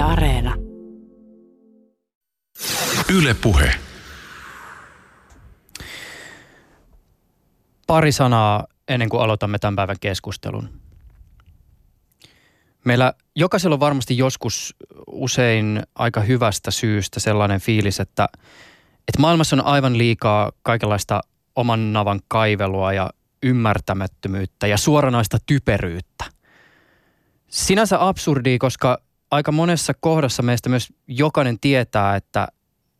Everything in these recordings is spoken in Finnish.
Yle Areena. Yle Puhe. Pari sanaa ennen kuin aloitamme tämän päivän keskustelun. Meillä jokaisella on varmasti joskus usein aika hyvästä syystä sellainen fiilis, että, että maailmassa on aivan liikaa kaikenlaista oman navan kaivelua ja ymmärtämättömyyttä ja suoranaista typeryyttä. Sinänsä absurdia, koska aika monessa kohdassa meistä myös jokainen tietää, että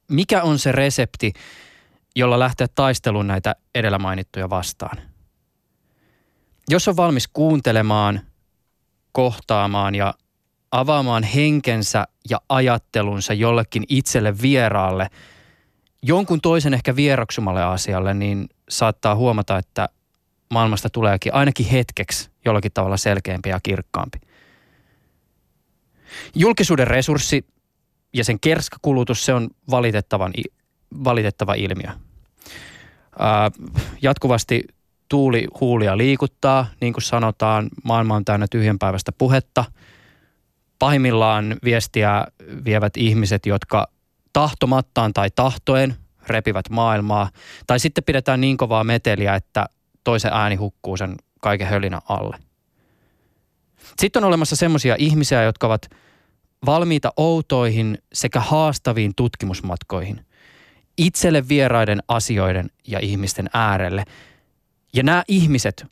mikä on se resepti, jolla lähteä taisteluun näitä edellä mainittuja vastaan. Jos on valmis kuuntelemaan, kohtaamaan ja avaamaan henkensä ja ajattelunsa jollekin itselle vieraalle, jonkun toisen ehkä vieroksumalle asialle, niin saattaa huomata, että maailmasta tuleekin ainakin hetkeksi jollakin tavalla selkeämpi ja kirkkaampi. Julkisuuden resurssi ja sen kerskakulutus, se on valitettavan, valitettava ilmiö. Ää, jatkuvasti tuuli huulia liikuttaa, niin kuin sanotaan, maailma on täynnä tyhjänpäiväistä puhetta. Pahimmillaan viestiä vievät ihmiset, jotka tahtomattaan tai tahtoen repivät maailmaa. Tai sitten pidetään niin kovaa meteliä, että toisen ääni hukkuu sen kaiken hölinä alle. Sitten on olemassa semmoisia ihmisiä, jotka ovat valmiita outoihin sekä haastaviin tutkimusmatkoihin. Itselle vieraiden asioiden ja ihmisten äärelle. Ja nämä ihmiset,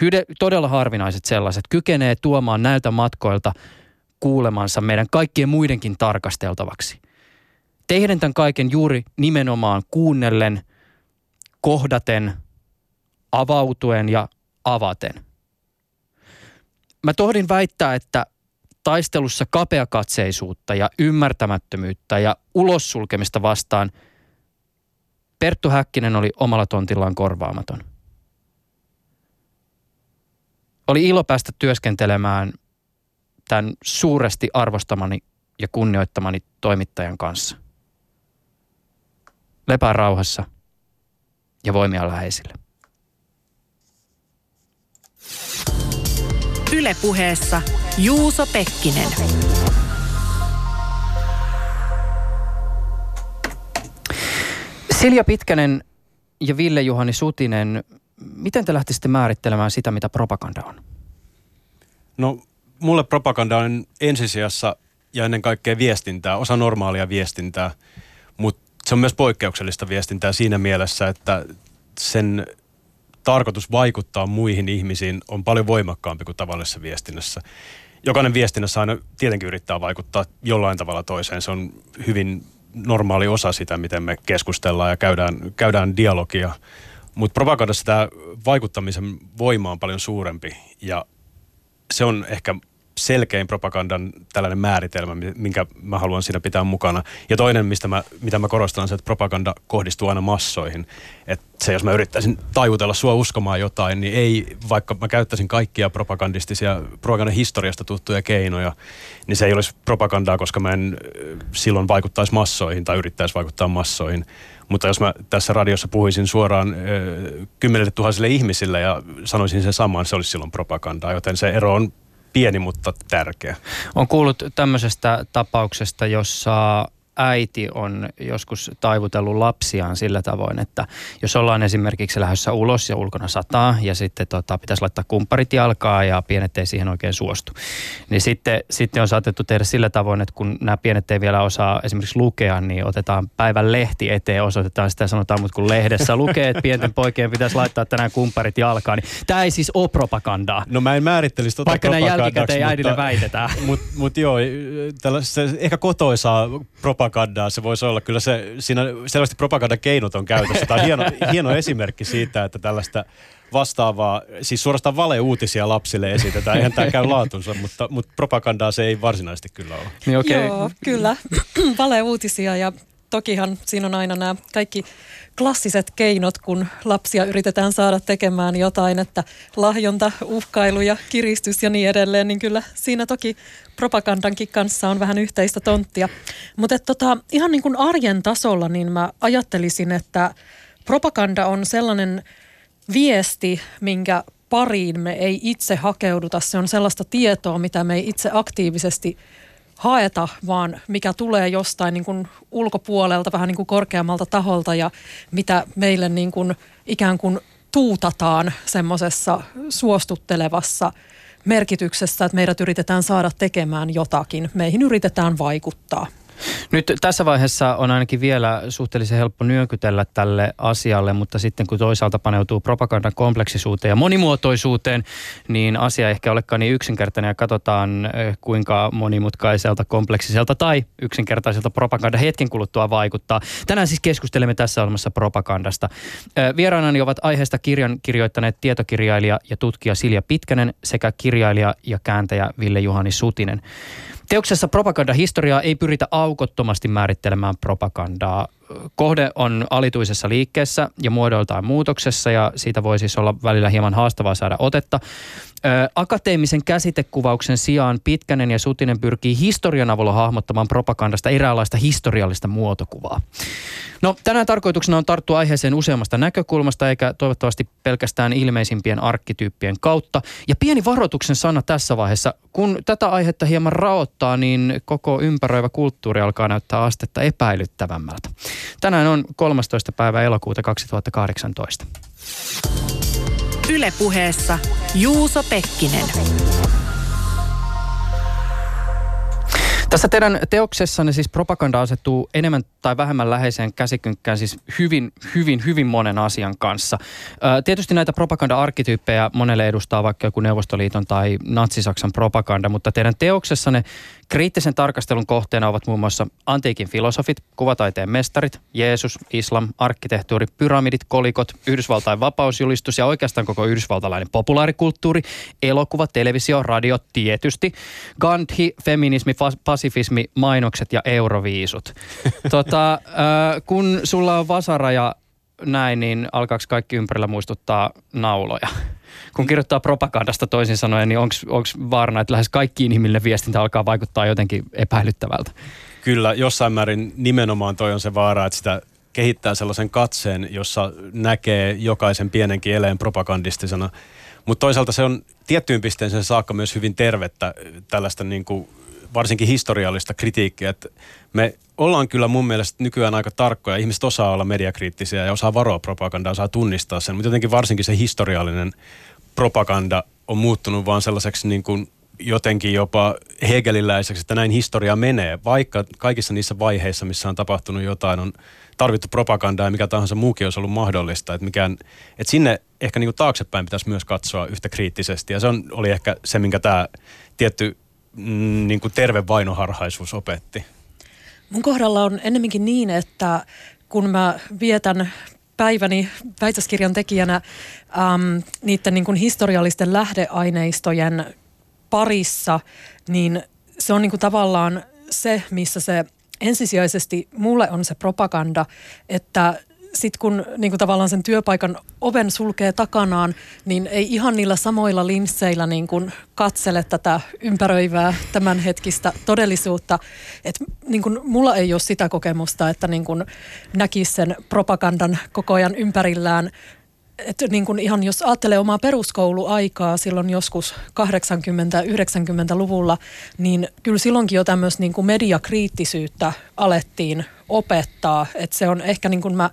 hyde, todella harvinaiset sellaiset, kykenee tuomaan näiltä matkoilta kuulemansa meidän kaikkien muidenkin tarkasteltavaksi. Tehdään tämän kaiken juuri nimenomaan kuunnellen, kohdaten, avautuen ja avaten. Mä tohdin väittää, että taistelussa kapeakatseisuutta ja ymmärtämättömyyttä ja ulossulkemista vastaan Perttu Häkkinen oli omalla tontillaan korvaamaton. Oli ilo päästä työskentelemään tämän suuresti arvostamani ja kunnioittamani toimittajan kanssa. Lepää rauhassa ja voimia läheisille. Ylepuheessa Juuso Pekkinen. Silja Pitkänen ja Ville-Juhani Sutinen, miten te lähtisitte määrittelemään sitä, mitä propaganda on? No, mulle propaganda on ensisijassa ja ennen kaikkea viestintää, osa normaalia viestintää, mutta se on myös poikkeuksellista viestintää siinä mielessä, että sen tarkoitus vaikuttaa muihin ihmisiin on paljon voimakkaampi kuin tavallisessa viestinnässä. Jokainen viestinnässä aina tietenkin yrittää vaikuttaa jollain tavalla toiseen. Se on hyvin normaali osa sitä, miten me keskustellaan ja käydään, käydään dialogia. Mutta propagandassa tämä vaikuttamisen voima on paljon suurempi ja se on ehkä selkein propagandan tällainen määritelmä, minkä mä haluan siinä pitää mukana. Ja toinen, mistä mä, mitä mä korostan, on se, että propaganda kohdistuu aina massoihin. Että se, jos mä yrittäisin taivutella sua uskomaan jotain, niin ei, vaikka mä käyttäisin kaikkia propagandistisia, propagandan historiasta tuttuja keinoja, niin se ei olisi propagandaa, koska mä en silloin vaikuttaisi massoihin tai yrittäisi vaikuttaa massoihin. Mutta jos mä tässä radiossa puhuisin suoraan kymmenelle tuhansille ihmisille ja sanoisin sen saman, se olisi silloin propagandaa. Joten se ero on pieni, mutta tärkeä. On kuullut tämmöisestä tapauksesta, jossa äiti on joskus taivutellut lapsiaan sillä tavoin, että jos ollaan esimerkiksi lähdössä ulos ja ulkona sataa ja sitten tota, pitäisi laittaa kumpparit jalkaa ja pienet ei siihen oikein suostu, niin sitten, sitten on saatettu tehdä sillä tavoin, että kun nämä pienet ei vielä osaa esimerkiksi lukea, niin otetaan päivän lehti eteen, osoitetaan sitä sanotaan, mutta kun lehdessä lukee, että pienten poikien pitäisi laittaa tänään kumpparit jalkaan, niin tämä ei siis ole propagandaa. No mä en määrittelisi tota Vaikka näin jälkikäteen äidille väitetään. Mutta mut joo, ehkä kotoisaa propagandaa propagandaa. Se voisi olla kyllä se, siinä selvästi propagandan on käytössä. Tämä on hieno, hieno esimerkki siitä, että tällaista vastaavaa, siis suorastaan valeuutisia lapsille esitetään. Eihän tämä käy laatunsa, mutta, mutta propagandaa se ei varsinaisesti kyllä ole. Niin okay. Joo, kyllä. valeuutisia ja tokihan siinä on aina nämä kaikki klassiset keinot, kun lapsia yritetään saada tekemään jotain, että lahjonta, uhkailu ja kiristys ja niin edelleen, niin kyllä siinä toki propagandankin kanssa on vähän yhteistä tonttia. Mutta tota, ihan niin kuin arjen tasolla, niin mä ajattelisin, että propaganda on sellainen viesti, minkä pariin me ei itse hakeuduta. Se on sellaista tietoa, mitä me ei itse aktiivisesti haeta, vaan mikä tulee jostain niin kuin ulkopuolelta, vähän niin kuin korkeammalta taholta ja mitä meille niin kuin ikään kuin tuutataan semmoisessa suostuttelevassa merkityksessä, että meidät yritetään saada tekemään jotakin. Meihin yritetään vaikuttaa. Nyt tässä vaiheessa on ainakin vielä suhteellisen helppo nyökytellä tälle asialle, mutta sitten kun toisaalta paneutuu propagandan kompleksisuuteen ja monimuotoisuuteen, niin asia ehkä olekaan niin yksinkertainen ja katsotaan eh, kuinka monimutkaiselta, kompleksiselta tai yksinkertaiselta propaganda hetken kuluttua vaikuttaa. Tänään siis keskustelemme tässä olemassa propagandasta. Eh, vieraanani ovat aiheesta kirjan kirjoittaneet tietokirjailija ja tutkija Silja Pitkänen sekä kirjailija ja kääntäjä Ville Juhani Sutinen. Teoksessa propagandahistoriaa ei pyritä aukottomasti määrittelemään propagandaa. Kohde on alituisessa liikkeessä ja muodoiltaan muutoksessa ja siitä voi siis olla välillä hieman haastavaa saada otetta. Akateemisen käsitekuvauksen sijaan Pitkänen ja Sutinen pyrkii historian avulla hahmottamaan propagandasta eräänlaista historiallista muotokuvaa. No tänään tarkoituksena on tarttua aiheeseen useammasta näkökulmasta eikä toivottavasti pelkästään ilmeisimpien arkkityyppien kautta. Ja pieni varoituksen sana tässä vaiheessa. Kun tätä aihetta hieman raottaa, niin koko ympäröivä kulttuuri alkaa näyttää astetta epäilyttävämmältä. Tänään on 13. päivä elokuuta 2018. Ylepuheessa Juuso Pekkinen. Tässä teidän teoksessanne siis propaganda asettuu enemmän tai vähemmän läheiseen käsikynkkään siis hyvin, hyvin, hyvin monen asian kanssa. Tietysti näitä propaganda-arkkityyppejä monelle edustaa vaikka joku Neuvostoliiton tai Natsi-Saksan propaganda, mutta teidän teoksessanne Kriittisen tarkastelun kohteena ovat muun muassa antiikin filosofit, kuvataiteen mestarit, Jeesus, islam, arkkitehtuuri, pyramidit, kolikot, Yhdysvaltain vapausjulistus ja oikeastaan koko yhdysvaltalainen populaarikulttuuri, elokuva, televisio, radio tietysti, Gandhi, feminismi, pasifismi, mainokset ja euroviisut. tota, äh, kun sulla on vasara ja näin, niin alkaako kaikki ympärillä muistuttaa nauloja? Kun kirjoittaa propagandasta toisin sanoen, niin onko vaarana, että lähes kaikki inhimillinen viestintä alkaa vaikuttaa jotenkin epäilyttävältä? Kyllä, jossain määrin nimenomaan toi on se vaara, että sitä kehittää sellaisen katseen, jossa näkee jokaisen pienenkin eleen propagandistisena. Mutta toisaalta se on tiettyyn pisteeseen saakka myös hyvin tervettä tällaista niin kuin varsinkin historiallista kritiikkiä. Että me ollaan kyllä mun mielestä nykyään aika tarkkoja. Ihmiset osaa olla mediakriittisiä ja osaa varoa propagandaa, osaa tunnistaa sen. Mutta jotenkin varsinkin se historiallinen propaganda on muuttunut vaan sellaiseksi niin kuin jotenkin jopa hegeliläiseksi, että näin historia menee, vaikka kaikissa niissä vaiheissa, missä on tapahtunut jotain, on tarvittu propagandaa ja mikä tahansa muukin olisi ollut mahdollista. Että, mikään, että sinne ehkä niin kuin taaksepäin pitäisi myös katsoa yhtä kriittisesti ja se on, oli ehkä se, minkä tämä tietty mm, niin kuin terve vainoharhaisuus opetti. Mun kohdalla on ennemminkin niin, että kun mä vietän päiväni väitöskirjan tekijänä äm, niiden niin kuin historiallisten lähdeaineistojen parissa, niin se on niin kuin tavallaan se, missä se ensisijaisesti mulle on se propaganda, että sitten kun niin kuin tavallaan sen työpaikan oven sulkee takanaan, niin ei ihan niillä samoilla linsseillä niin kuin katsele tätä ympäröivää tämänhetkistä todellisuutta. Et niin kuin mulla ei ole sitä kokemusta, että niin kuin näkisi sen propagandan koko ajan ympärillään että niin kuin ihan jos ajattelee omaa peruskouluaikaa silloin joskus 80-90-luvulla, niin kyllä silloinkin jo tämmöistä niin kuin mediakriittisyyttä alettiin opettaa. Että se on ehkä niin kuin mä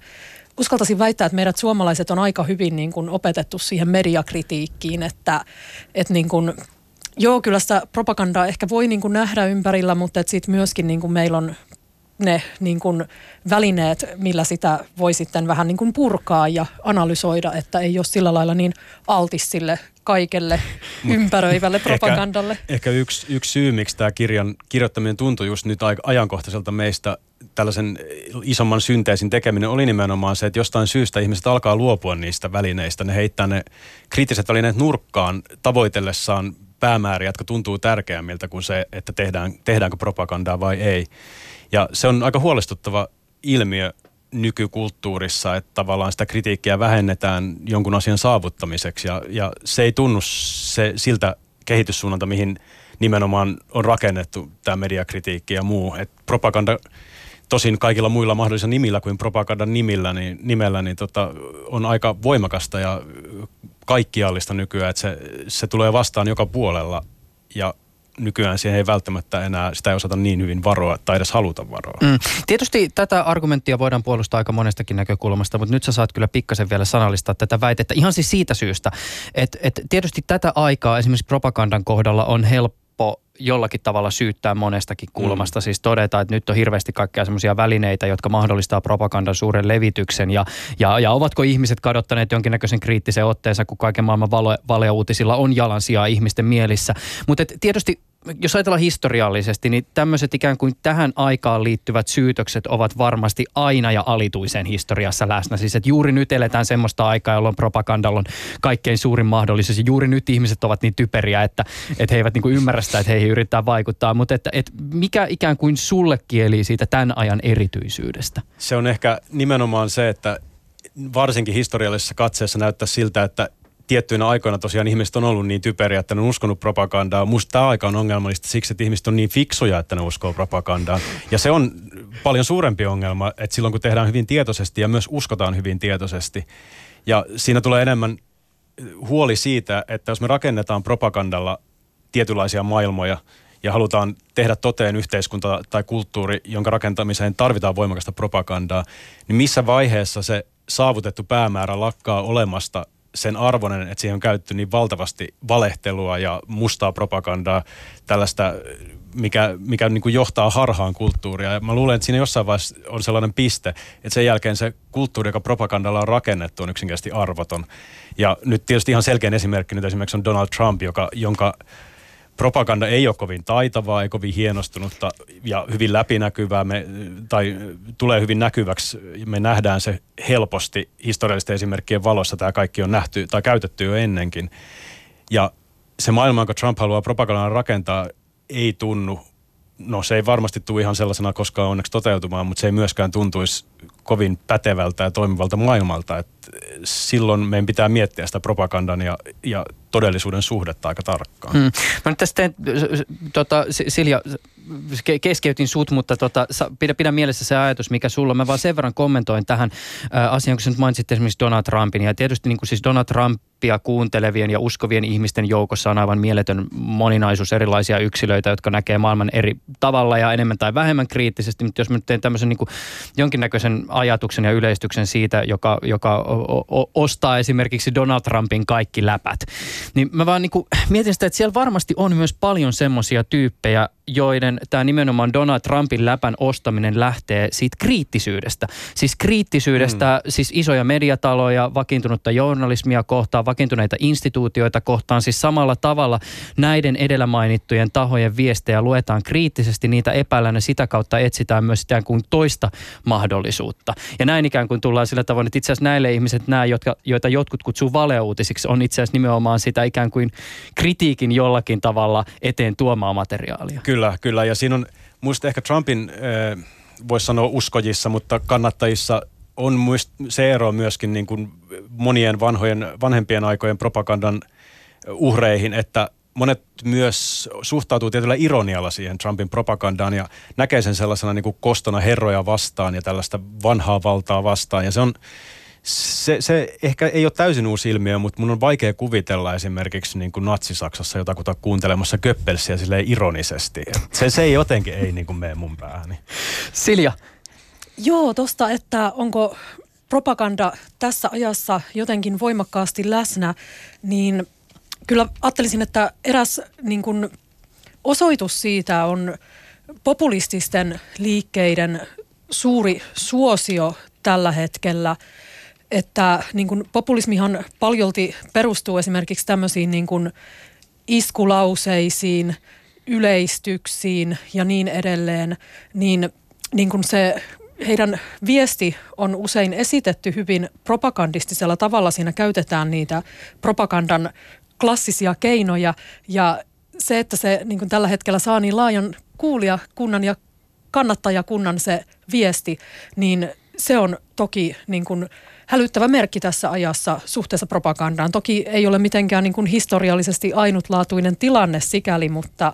uskaltaisin väittää, että meidät suomalaiset on aika hyvin niin kuin opetettu siihen mediakritiikkiin, että, että niin kuin, joo, kyllä sitä propagandaa ehkä voi niin kuin nähdä ympärillä, mutta sitten myöskin niin kuin meillä on ne niin kuin välineet, millä sitä voi sitten vähän niin kuin purkaa ja analysoida, että ei ole sillä lailla niin altis sille kaikelle ympäröivälle propagandalle. Ehkä, ehkä yksi, yksi syy, miksi tämä kirjan kirjoittaminen tuntui just nyt aika ajankohtaiselta meistä tällaisen isomman synteesin tekeminen oli nimenomaan se, että jostain syystä ihmiset alkaa luopua niistä välineistä. Ne heittää ne kriittiset välineet nurkkaan tavoitellessaan päämääriä, jotka tuntuu tärkeämmiltä kuin se, että tehdään, tehdäänkö propagandaa vai ei. Ja se on aika huolestuttava ilmiö nykykulttuurissa, että tavallaan sitä kritiikkiä vähennetään jonkun asian saavuttamiseksi ja, ja se ei tunnu se, siltä kehityssuunnalta, mihin nimenomaan on rakennettu tämä mediakritiikki ja muu. Et propaganda tosin kaikilla muilla mahdollisilla nimillä kuin propagandan nimillä, niin, nimellä, niin tota, on aika voimakasta ja kaikkiallista nykyään, että se, se tulee vastaan joka puolella ja nykyään siihen ei välttämättä enää, sitä ei osata niin hyvin varoa tai edes haluta varoa. Mm. Tietysti tätä argumenttia voidaan puolustaa aika monestakin näkökulmasta, mutta nyt sä saat kyllä pikkasen vielä sanallistaa tätä väitettä ihan siis siitä syystä, että, että tietysti tätä aikaa esimerkiksi propagandan kohdalla on helppo jollakin tavalla syyttää monestakin kulmasta. Mm. Siis todeta, että nyt on hirveästi kaikkia semmoisia välineitä, jotka mahdollistaa propagandan suuren levityksen. Ja, ja, ja ovatko ihmiset kadottaneet jonkinnäköisen kriittisen otteensa, kun kaiken maailman vale, valeuutisilla on jalansijaa ihmisten mielissä. Mutta tietysti jos ajatellaan historiallisesti, niin tämmöiset ikään kuin tähän aikaan liittyvät syytökset ovat varmasti aina ja alituisen historiassa läsnä. Siis että juuri nyt eletään semmoista aikaa, jolloin propagandalla on kaikkein suurin mahdollisuus. Ja juuri nyt ihmiset ovat niin typeriä, että, että he eivät niin kuin ymmärrä sitä, että heihin yrittää vaikuttaa. Mutta että, että mikä ikään kuin sulle kieli siitä tämän ajan erityisyydestä? Se on ehkä nimenomaan se, että varsinkin historiallisessa katseessa näyttää siltä, että tiettyinä aikoina tosiaan ihmiset on ollut niin typeriä, että ne on uskonut propagandaa. Musta tämä aika on ongelmallista siksi, että ihmiset on niin fiksuja, että ne uskoo propagandaa. Ja se on paljon suurempi ongelma, että silloin kun tehdään hyvin tietoisesti ja myös uskotaan hyvin tietoisesti. Ja siinä tulee enemmän huoli siitä, että jos me rakennetaan propagandalla tietynlaisia maailmoja ja halutaan tehdä toteen yhteiskunta tai kulttuuri, jonka rakentamiseen tarvitaan voimakasta propagandaa, niin missä vaiheessa se saavutettu päämäärä lakkaa olemasta sen arvoinen, että siihen on käytetty niin valtavasti valehtelua ja mustaa propagandaa, tällaista, mikä, mikä niin kuin johtaa harhaan kulttuuria. Ja mä luulen, että siinä jossain vaiheessa on sellainen piste, että sen jälkeen se kulttuuri, joka propagandalla on rakennettu, on yksinkertaisesti arvoton. Ja nyt tietysti ihan selkeän esimerkki nyt esimerkiksi on Donald Trump, joka, jonka propaganda ei ole kovin taitavaa, ei kovin hienostunutta ja hyvin läpinäkyvää, me, tai tulee hyvin näkyväksi. Me nähdään se helposti historiallisten esimerkkien valossa. Tämä kaikki on nähty tai käytetty jo ennenkin. Ja se maailma, jonka Trump haluaa propagandaa rakentaa, ei tunnu no se ei varmasti tule ihan sellaisena koskaan onneksi toteutumaan, mutta se ei myöskään tuntuisi kovin pätevältä ja toimivalta maailmalta. Et silloin meidän pitää miettiä sitä propagandan ja, ja todellisuuden suhdetta aika tarkkaan. Hmm. Mä nyt tästä teen, tota, Silja, keskeytin sut, mutta tota, pidä, pidä mielessä se ajatus, mikä sulla. Mä vaan sen verran kommentoin tähän ä, asiaan, kun sä nyt mainitsit esimerkiksi Donald Trumpin. Ja tietysti niin kuin siis Donald Trumpia kuuntelevien ja uskovien ihmisten joukossa on aivan mieletön moninaisuus erilaisia yksilöitä, jotka näkee maailman eri tavalla ja enemmän tai vähemmän kriittisesti. Mutta jos mä nyt teen tämmöisen niin jonkinnäköisen ajatuksen ja yleistyksen siitä, joka, joka ostaa esimerkiksi Donald Trumpin kaikki läpät, niin mä vaan niin kuin mietin sitä, että siellä varmasti on myös paljon semmoisia tyyppejä, joiden tämä nimenomaan Donald Trumpin läpän ostaminen lähtee siitä kriittisyydestä. Siis kriittisyydestä, mm. siis isoja mediataloja, vakiintunutta journalismia kohtaan, vakiintuneita instituutioita kohtaan. Siis samalla tavalla näiden edellä mainittujen tahojen viestejä luetaan kriittisesti, niitä epäillään ja sitä kautta etsitään myös ikään kuin toista mahdollisuutta. Ja näin ikään kuin tullaan sillä tavoin, että itse asiassa näille ihmiset, nämä, jotka, joita jotkut kutsuu valeuutisiksi, on itse asiassa nimenomaan sitä ikään kuin kritiikin jollakin tavalla eteen tuomaa materiaalia. Kyllä Kyllä. Ja siinä on, muista ehkä Trumpin, äh, voisi sanoa uskojissa, mutta kannattajissa on se ero myöskin niin kuin monien vanhojen, vanhempien aikojen propagandan uhreihin, että monet myös suhtautuu tietyllä ironialla siihen Trumpin propagandaan ja näkee sen sellaisena niin kuin kostona herroja vastaan ja tällaista vanhaa valtaa vastaan. Ja se on, se, se ehkä ei ole täysin uusi ilmiö, mutta mun on vaikea kuvitella esimerkiksi niin kuin Natsi-Saksassa jotakuta kuuntelemassa Köppelsiä silleen ironisesti. Se, se ei jotenkin ei niin kuin mene mun päähäni. Silja. Joo, tosta, että onko propaganda tässä ajassa jotenkin voimakkaasti läsnä, niin kyllä ajattelisin, että eräs niin kuin osoitus siitä on populististen liikkeiden suuri suosio tällä hetkellä – että niin kuin populismihan paljolti perustuu esimerkiksi tämmöisiin niin kuin iskulauseisiin, yleistyksiin ja niin edelleen, niin, niin kuin se heidän viesti on usein esitetty hyvin propagandistisella tavalla. Siinä käytetään niitä propagandan klassisia keinoja ja se, että se niin kuin tällä hetkellä saa niin laajan kuulijakunnan ja kannattajakunnan se viesti, niin se on toki niin kuin hälyttävä merkki tässä ajassa suhteessa propagandaan. Toki ei ole mitenkään niin kuin historiallisesti ainutlaatuinen tilanne sikäli, mutta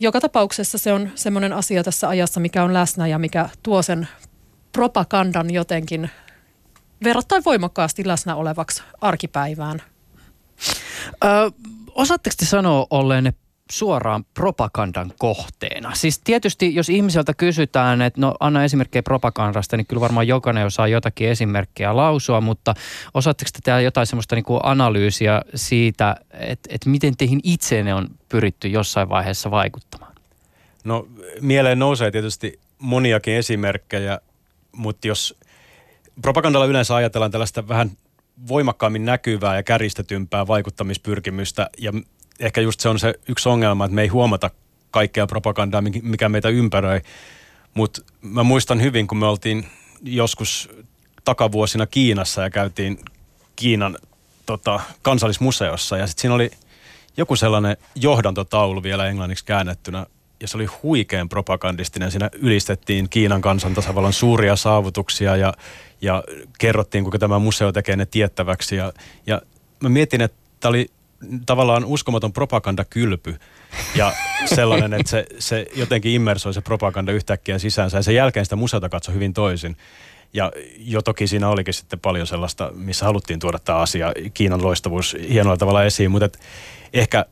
joka tapauksessa se on semmoinen asia tässä ajassa, mikä on läsnä ja mikä tuo sen propagandan jotenkin verrattain voimakkaasti läsnä olevaksi arkipäivään. Ö, osaatteko te sanoa olleen suoraan propagandan kohteena? Siis tietysti, jos ihmiseltä kysytään, että no anna esimerkkejä propagandasta, niin kyllä varmaan jokainen osaa jotakin esimerkkejä lausua, mutta osaatteko te tehdä jotain semmoista niin kuin analyysiä siitä, että, että miten teihin itseenne on pyritty jossain vaiheessa vaikuttamaan? No mieleen nousee tietysti moniakin esimerkkejä, mutta jos propagandalla yleensä ajatellaan tällaista vähän voimakkaammin näkyvää ja käristetympää vaikuttamispyrkimystä. Ja ehkä just se on se yksi ongelma, että me ei huomata kaikkea propagandaa, mikä meitä ympäröi. Mutta mä muistan hyvin, kun me oltiin joskus takavuosina Kiinassa ja käytiin Kiinan tota, kansallismuseossa. Ja sitten siinä oli joku sellainen johdantotaulu vielä englanniksi käännettynä ja se oli huikean propagandistinen. Siinä ylistettiin Kiinan kansantasavallan suuria saavutuksia ja, ja kerrottiin, kuinka tämä museo tekee ne tiettäväksi. Ja, ja mä mietin, että tämä oli tavallaan uskomaton propagandakylpy ja sellainen, että se, se jotenkin immersoi se propaganda yhtäkkiä sisäänsä ja sen jälkeen sitä museota katsoi hyvin toisin. Ja jo toki siinä olikin sitten paljon sellaista, missä haluttiin tuoda tämä asia, Kiinan loistavuus hienolla tavalla esiin, mutta ehkä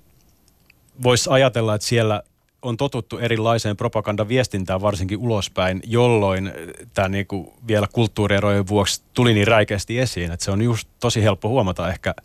voisi ajatella, että siellä on totuttu erilaiseen propagandaviestintään varsinkin ulospäin, jolloin tämä niinku vielä kulttuurierojen vuoksi tuli niin räikeästi esiin, että se on just tosi helppo huomata ehkä –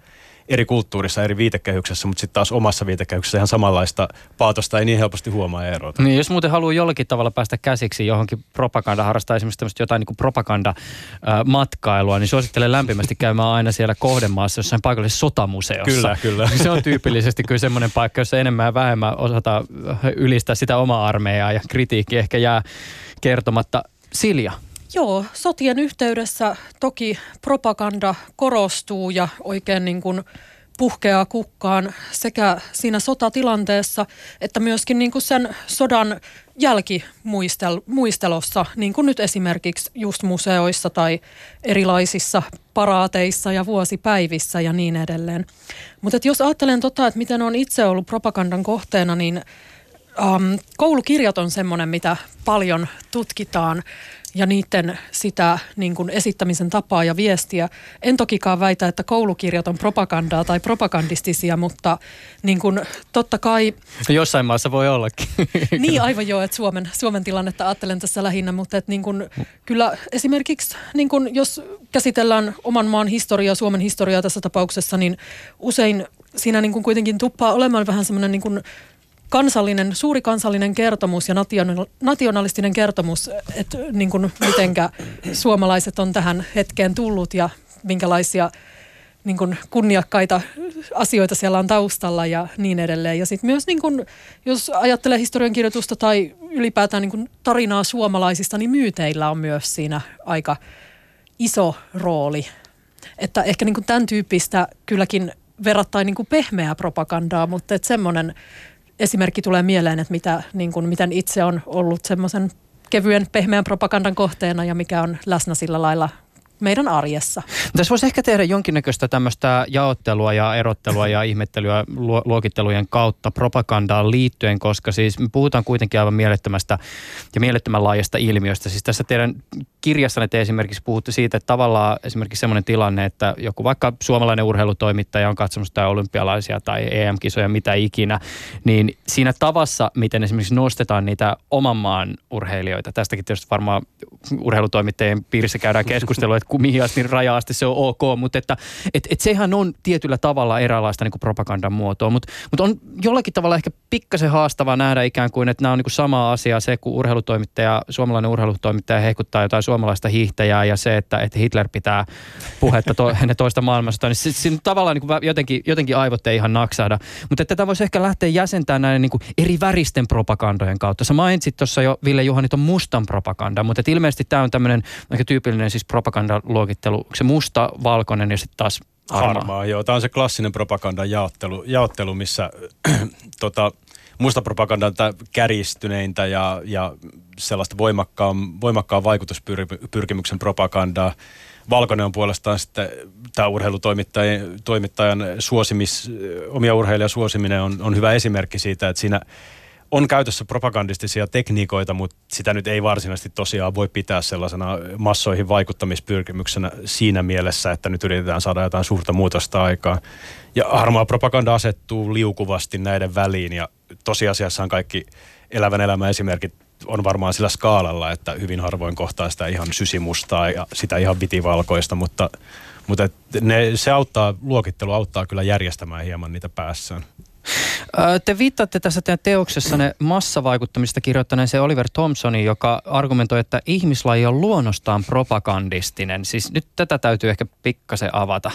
eri kulttuurissa, eri viitekehyksessä, mutta sitten taas omassa viitekehyksessä ihan samanlaista paatosta ei niin helposti huomaa erota. Niin, jos muuten haluaa jollakin tavalla päästä käsiksi johonkin propaganda, harrastaa esimerkiksi jotain niin propaganda-matkailua, niin suosittelen lämpimästi käymään aina siellä kohdemaassa jossain paikallisessa sotamuseossa. Kyllä, kyllä. Se on tyypillisesti kyllä semmoinen paikka, jossa enemmän ja vähemmän osata ylistää sitä omaa armeijaa ja kritiikki ehkä jää kertomatta. Silja, Joo, sotien yhteydessä toki propaganda korostuu ja oikein niin kuin puhkeaa kukkaan sekä siinä sotatilanteessa että myöskin niin kuin sen sodan jälkimuistelossa, niin kuin nyt esimerkiksi just museoissa tai erilaisissa paraateissa ja vuosipäivissä ja niin edelleen. Mutta jos ajattelen tota, että miten on itse ollut propagandan kohteena, niin um, koulukirjat on semmoinen, mitä paljon tutkitaan ja niiden sitä niin kuin esittämisen tapaa ja viestiä. En tokikaan väitä, että koulukirjat on propagandaa tai propagandistisia, mutta niin kuin, totta kai... Jossain maassa voi ollakin. Niin, aivan joo, että Suomen, Suomen tilannetta ajattelen tässä lähinnä, mutta että niin kuin, kyllä esimerkiksi niin kuin, jos käsitellään oman maan historiaa, Suomen historiaa tässä tapauksessa, niin usein siinä niin kuin kuitenkin tuppaa olemaan vähän semmoinen niin kuin kansallinen, suuri kansallinen kertomus ja nationalistinen kertomus, että niin kuin mitenkä suomalaiset on tähän hetkeen tullut ja minkälaisia niin kuin kunniakkaita asioita siellä on taustalla ja niin edelleen. Ja sitten myös, niin kuin, jos ajattelee historiankirjoitusta tai ylipäätään niin kuin tarinaa suomalaisista, niin myyteillä on myös siinä aika iso rooli. Että ehkä niin kuin tämän tyyppistä kylläkin verrattain niin kuin pehmeää propagandaa, mutta että semmoinen esimerkki tulee mieleen, että mitä, niin kuin, miten itse on ollut semmoisen kevyen pehmeän propagandan kohteena ja mikä on läsnä sillä lailla meidän arjessa. Tässä voisi ehkä tehdä jonkinnäköistä tämmöistä jaottelua ja erottelua ja ihmettelyä luokittelujen kautta propagandaan liittyen, koska siis me puhutaan kuitenkin aivan mielettömästä ja mielettömän laajasta ilmiöstä. Siis tässä teidän kirjassanne te esimerkiksi puhutte siitä, että tavallaan esimerkiksi semmoinen tilanne, että joku vaikka suomalainen urheilutoimittaja on katsomassa tai olympialaisia tai EM-kisoja, mitä ikinä, niin siinä tavassa, miten esimerkiksi nostetaan niitä oman maan urheilijoita, tästäkin tietysti varmaan urheilutoimittajien piirissä käydään keskustelua, että mihin asti raja asti se on ok, mutta että et, et sehän on tietyllä tavalla eräänlaista niin kuin propagandan muotoa, mutta mut on jollakin tavalla ehkä pikkasen haastavaa nähdä ikään kuin, että nämä on niin kuin sama asia se, kun urheilutoimittaja, suomalainen urheilutoimittaja hehkuttaa jotain suomalaista hiihtäjää ja se, että, että Hitler pitää puhetta to, toista maailmasta, niin siinä tavallaan niin kuin jotenkin, jotenkin aivot ei ihan naksahda. Mutta tätä voisi ehkä lähteä jäsentämään näiden niin kuin eri väristen propagandojen kautta. Sä mainitsit tuossa jo, Ville Juhani, on mustan propaganda, mutta ilmeisesti tämä on tämmöinen aika tyypillinen siis propagandaluokittelu. Se musta, valkoinen ja sitten taas harmaa. harmaa. joo. Tämä on se klassinen propagandan jaottelu, jaottelu missä tota, musta propaganda on kärjistyneintä ja, ja sellaista voimakkaan, voimakkaan vaikutuspyrkimyksen propagandaa. Valkoinen on puolestaan sitten tämä urheilutoimittajan toimittajan suosimis, omia urheilijan suosiminen on, on hyvä esimerkki siitä, että siinä on käytössä propagandistisia tekniikoita, mutta sitä nyt ei varsinaisesti tosiaan voi pitää sellaisena massoihin vaikuttamispyrkimyksenä siinä mielessä, että nyt yritetään saada jotain suurta muutosta aikaan. Ja harmaa propaganda asettuu liukuvasti näiden väliin ja tosiasiassa on kaikki elävän elämän esimerkit on varmaan sillä skaalalla, että hyvin harvoin kohtaa sitä ihan sysimustaa ja sitä ihan vitivalkoista, mutta, mutta ne, se auttaa, luokittelu auttaa kyllä järjestämään hieman niitä päässään. Te viittaatte tässä teidän teoksessanne massavaikuttamista kirjoittaneeseen Oliver Thompsonin, joka argumentoi, että ihmislaji on luonnostaan propagandistinen. Siis nyt tätä täytyy ehkä pikkasen avata.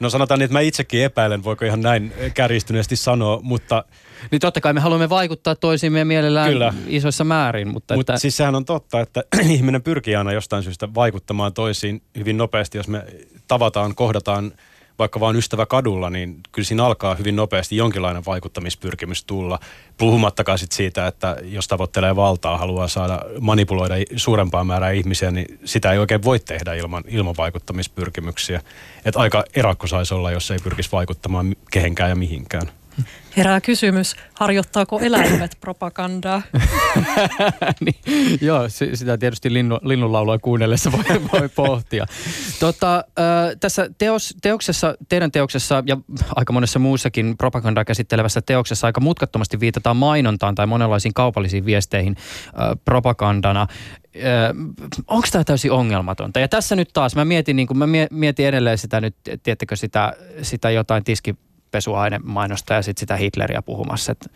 No sanotaan niin, että mä itsekin epäilen, voiko ihan näin kärjistyneesti sanoa, mutta... Niin totta kai me haluamme vaikuttaa toisiimme mielellään Kyllä. isoissa määrin, mutta... Mutta että... siis sehän on totta, että ihminen pyrkii aina jostain syystä vaikuttamaan toisiin hyvin nopeasti, jos me tavataan, kohdataan vaikka vain ystävä kadulla, niin kyllä siinä alkaa hyvin nopeasti jonkinlainen vaikuttamispyrkimys tulla. Puhumattakaan sit siitä, että jos tavoittelee valtaa, haluaa saada manipuloida suurempaa määrää ihmisiä, niin sitä ei oikein voi tehdä ilman, ilman vaikuttamispyrkimyksiä. Et aika erakko saisi olla, jos ei pyrkisi vaikuttamaan kehenkään ja mihinkään. Herää kysymys, harjoittaako eläimet propagandaa? niin, joo, sitä tietysti linnu, linnunlaulua kuunnellessa voi, voi pohtia. Tota, äh, tässä teos, teoksessa, teidän teoksessa ja aika monessa muussakin propagandaa käsittelevässä teoksessa aika mutkattomasti viitataan mainontaan tai monenlaisiin kaupallisiin viesteihin äh, propagandana. Onko tämä täysin ongelmatonta? Ja tässä nyt taas, mä mietin, niin mä mietin edelleen sitä nyt, tiettekö sitä, sitä jotain tiski mainosta ja sitten sitä Hitleriä puhumassa. Et,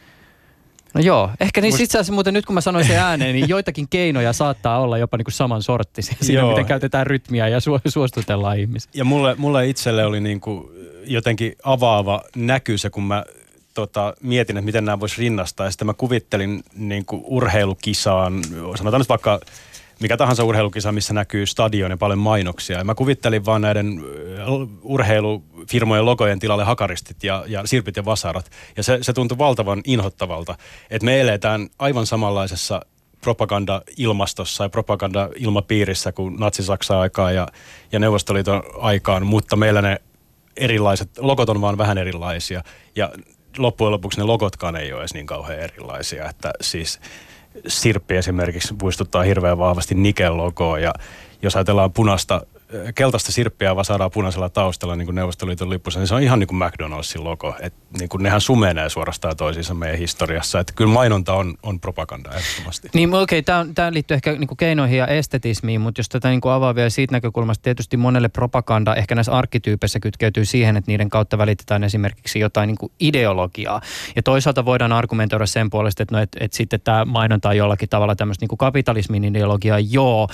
no joo, ehkä niin Must... itse asiassa muuten nyt kun mä sanoin sen ääneen, niin joitakin keinoja saattaa olla jopa niin kuin saman sorttisia siinä, joo. miten käytetään rytmiä ja su- suostutellaan ihmisiä. Ja mulle, mulle itselle oli niin kuin jotenkin avaava näky se, kun mä tota, mietin, että miten nämä voisi rinnastaa. Ja sitten mä kuvittelin niin kuin urheilukisaan, sanotaan nyt vaikka mikä tahansa urheilukisa, missä näkyy stadion ja paljon mainoksia. Ja mä kuvittelin vaan näiden urheilufirmojen logojen tilalle hakaristit ja, ja sirpit ja vasarat. Ja se, se tuntui valtavan inhottavalta, että me eletään aivan samanlaisessa propaganda-ilmastossa ja propaganda-ilmapiirissä kuin natsi-Saksan aikaa ja, ja Neuvostoliiton aikaan, mutta meillä ne erilaiset, logot on vaan vähän erilaisia ja loppujen lopuksi ne logotkaan ei ole edes niin kauhean erilaisia, että siis Sirppi esimerkiksi muistuttaa hirveän vahvasti Nikel-logoa ja jos ajatellaan punasta keltaista sirppiä vaan saadaan punaisella taustalla niin kuin Neuvostoliiton lippussa, niin se on ihan niin kuin McDonaldsin logo. Et niin kuin nehän sumenee suorastaan toisiinsa meidän historiassa. Että kyllä mainonta on, on propaganda ehdottomasti. Niin okei, okay, tämä liittyy ehkä niin kuin keinoihin ja estetismiin, mutta jos tätä niin kuin avaa vielä siitä näkökulmasta, tietysti monelle propaganda ehkä näissä arkkityypeissä kytkeytyy siihen, että niiden kautta välitetään esimerkiksi jotain niin kuin ideologiaa. Ja toisaalta voidaan argumentoida sen puolesta, että, no, että, että sitten tämä mainonta on jollakin tavalla tämmöistä niin kuin kapitalismin ideologiaa, joo,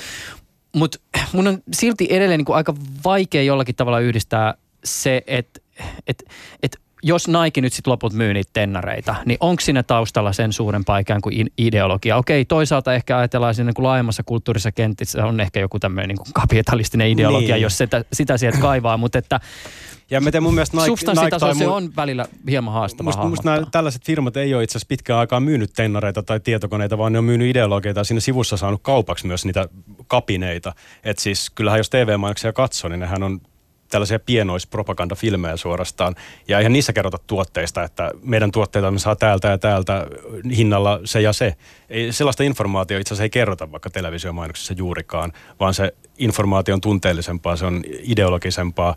mutta mun on silti edelleen niin kuin aika vaikea jollakin tavalla yhdistää se, että et, et jos Nike nyt sitten loput myy niitä tennareita, niin onko siinä taustalla sen suurempaa ikään kuin ideologia? Okei, toisaalta ehkä ajatellaan siinä niin laajemmassa kulttuurissa kentissä on ehkä joku tämmöinen niin kapitalistinen ideologia, niin. jos sitä, sitä sieltä kaivaa, mutta että ja mä mun mielestä Nike, Nike se on välillä hieman haastavaa musta, musta nämä tällaiset firmat ei ole itse asiassa pitkään aikaa myynyt tennareita tai tietokoneita, vaan ne on myynyt ideologioita ja siinä sivussa saanut kaupaksi myös niitä kapineita. Että siis kyllähän jos TV-mainoksia katsoo, niin nehän on tällaisia pienoispropagandafilmejä suorastaan. Ja eihän niissä kerrota tuotteista, että meidän tuotteita me saa täältä ja täältä hinnalla se ja se. Ei, sellaista informaatiota itse asiassa ei kerrota vaikka televisiomainoksissa juurikaan, vaan se informaatio on tunteellisempaa, se on ideologisempaa.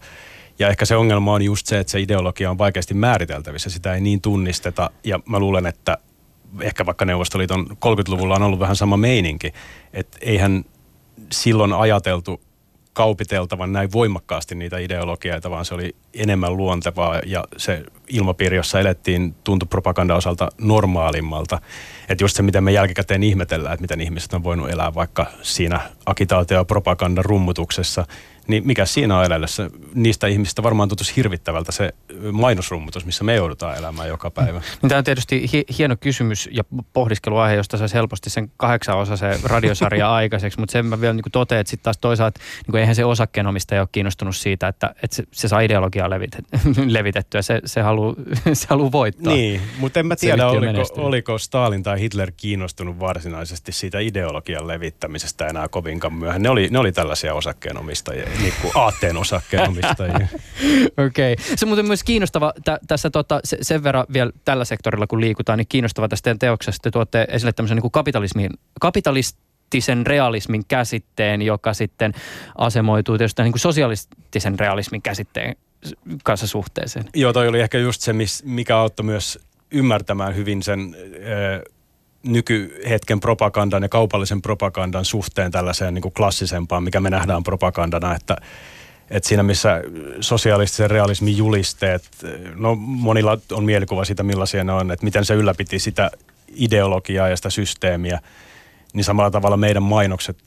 Ja ehkä se ongelma on just se, että se ideologia on vaikeasti määriteltävissä, sitä ei niin tunnisteta. Ja mä luulen, että ehkä vaikka Neuvostoliiton 30-luvulla on ollut vähän sama meininki, että eihän silloin ajateltu kaupiteltavan näin voimakkaasti niitä ideologioita, vaan se oli enemmän luontevaa ja se ilmapiiri, jossa elettiin, tuntui propaganda osalta normaalimmalta. Että just se, mitä me jälkikäteen ihmetellään, että miten ihmiset on voinut elää vaikka siinä agitaatio- ja propagandan rummutuksessa, niin mikä siinä on elämässä? Niistä ihmisistä varmaan tuntuisi hirvittävältä se mainosrummutus, missä me joudutaan elämään joka päivä. No, tämä on tietysti hieno kysymys ja pohdiskeluaihe, josta saisi helposti sen kahdeksan osa se radiosarja aikaiseksi, mutta sen mä vielä niin totean, että sitten taas toisaalta niin eihän se osakkeenomistaja ole kiinnostunut siitä, että, että se, se saa ideologiaa levitettyä. Se, se haluaa se haluaa voittaa. Niin, mutta en mä tiedä, oliko, oliko Stalin tai Hitler kiinnostunut varsinaisesti siitä ideologian levittämisestä enää kovinkaan myöhään. Ne oli, ne oli tällaisia osakkeenomistajia, niin kuin aatteen osakkeenomistajia. Okei. Okay. Se on muuten myös kiinnostava tä, tässä tota, se, sen verran vielä tällä sektorilla, kun liikutaan, niin kiinnostava tästä teidän teoksesta. Te tuotte esille tämmöisen niin kuin kapitalismin, kapitalistisen realismin käsitteen, joka sitten asemoituu tietysti niin kuin sosialistisen realismin käsitteen kanssa suhteeseen. Joo, toi oli ehkä just se, mikä auttoi myös ymmärtämään hyvin sen nykyhetken propagandan ja kaupallisen propagandan suhteen tällaiseen niin kuin klassisempaan, mikä me nähdään propagandana, että et siinä missä sosialistisen realismin julisteet, no monilla on mielikuva siitä millaisia ne on, että miten se ylläpiti sitä ideologiaa ja sitä systeemiä, niin samalla tavalla meidän mainokset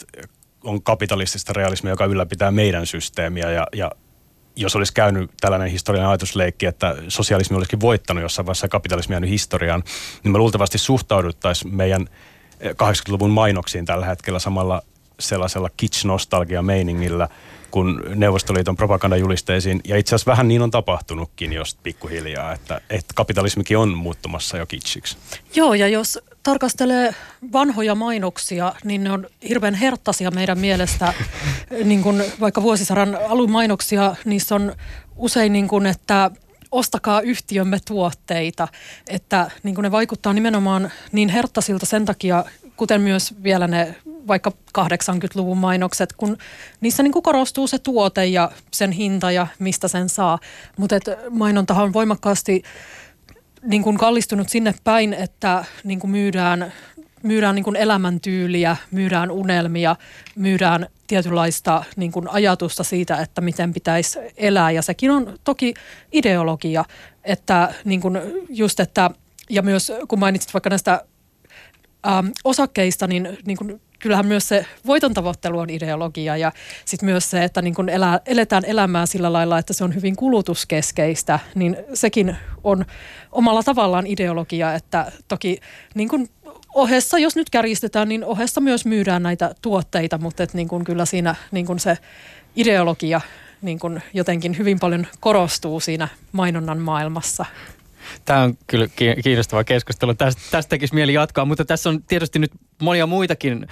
on kapitalistista realismia, joka ylläpitää meidän systeemiä ja, ja jos olisi käynyt tällainen historiallinen ajatusleikki, että sosialismi olisikin voittanut jossain vaiheessa ja kapitalismi jäänyt historiaan, niin me luultavasti suhtauduttaisiin meidän 80-luvun mainoksiin tällä hetkellä samalla sellaisella kitsch-nostalgia-meiningillä kuin Neuvostoliiton propagandajulisteisiin. Ja itse asiassa vähän niin on tapahtunutkin jos pikkuhiljaa, että, että kapitalismikin on muuttumassa jo kitschiksi. Joo, ja jos tarkastelee vanhoja mainoksia, niin ne on hirveän herttaisia meidän mielestä. niin kuin vaikka vuosisadan alun mainoksia, niissä on usein niin kuin, että ostakaa yhtiömme tuotteita. Että niin kuin ne vaikuttaa nimenomaan niin herttasilta sen takia, kuten myös vielä ne vaikka 80-luvun mainokset, kun niissä niin kuin korostuu se tuote ja sen hinta ja mistä sen saa. Mutta mainontahan on voimakkaasti niin kuin kallistunut sinne päin, että niin kuin myydään, myydään niin kuin elämäntyyliä, myydään unelmia, myydään tietynlaista niin kuin ajatusta siitä, että miten pitäisi elää. Ja sekin on toki ideologia, että niin kuin just, että ja myös kun mainitsit vaikka näistä ähm, osakkeista, niin, niin kuin, kyllähän myös se voiton tavoittelu on ideologia ja sitten myös se, että niin kun elää, eletään elämää sillä lailla, että se on hyvin kulutuskeskeistä, niin sekin on omalla tavallaan ideologia, että toki niin kun ohessa, jos nyt kärjistetään, niin ohessa myös myydään näitä tuotteita, mutta et niin kun kyllä siinä niin kun se ideologia niin kun jotenkin hyvin paljon korostuu siinä mainonnan maailmassa. Tämä on kyllä kiinnostava keskustelu. Tästä, tästä tekisi mieli jatkaa, mutta tässä on tietysti nyt monia muitakin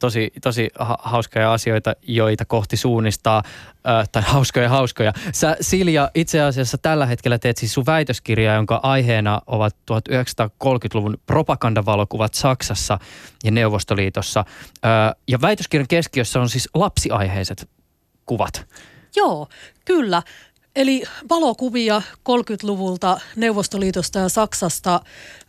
tosi, tosi hauskoja asioita, joita kohti suunnistaa, äh, tai hauskoja hauskoja. Sä Silja itse asiassa tällä hetkellä teet siis sun väitöskirjaa, jonka aiheena ovat 1930-luvun propagandavalokuvat Saksassa ja Neuvostoliitossa. Äh, ja väitöskirjan keskiössä on siis lapsiaiheiset kuvat. Joo, kyllä. Eli valokuvia 30-luvulta Neuvostoliitosta ja Saksasta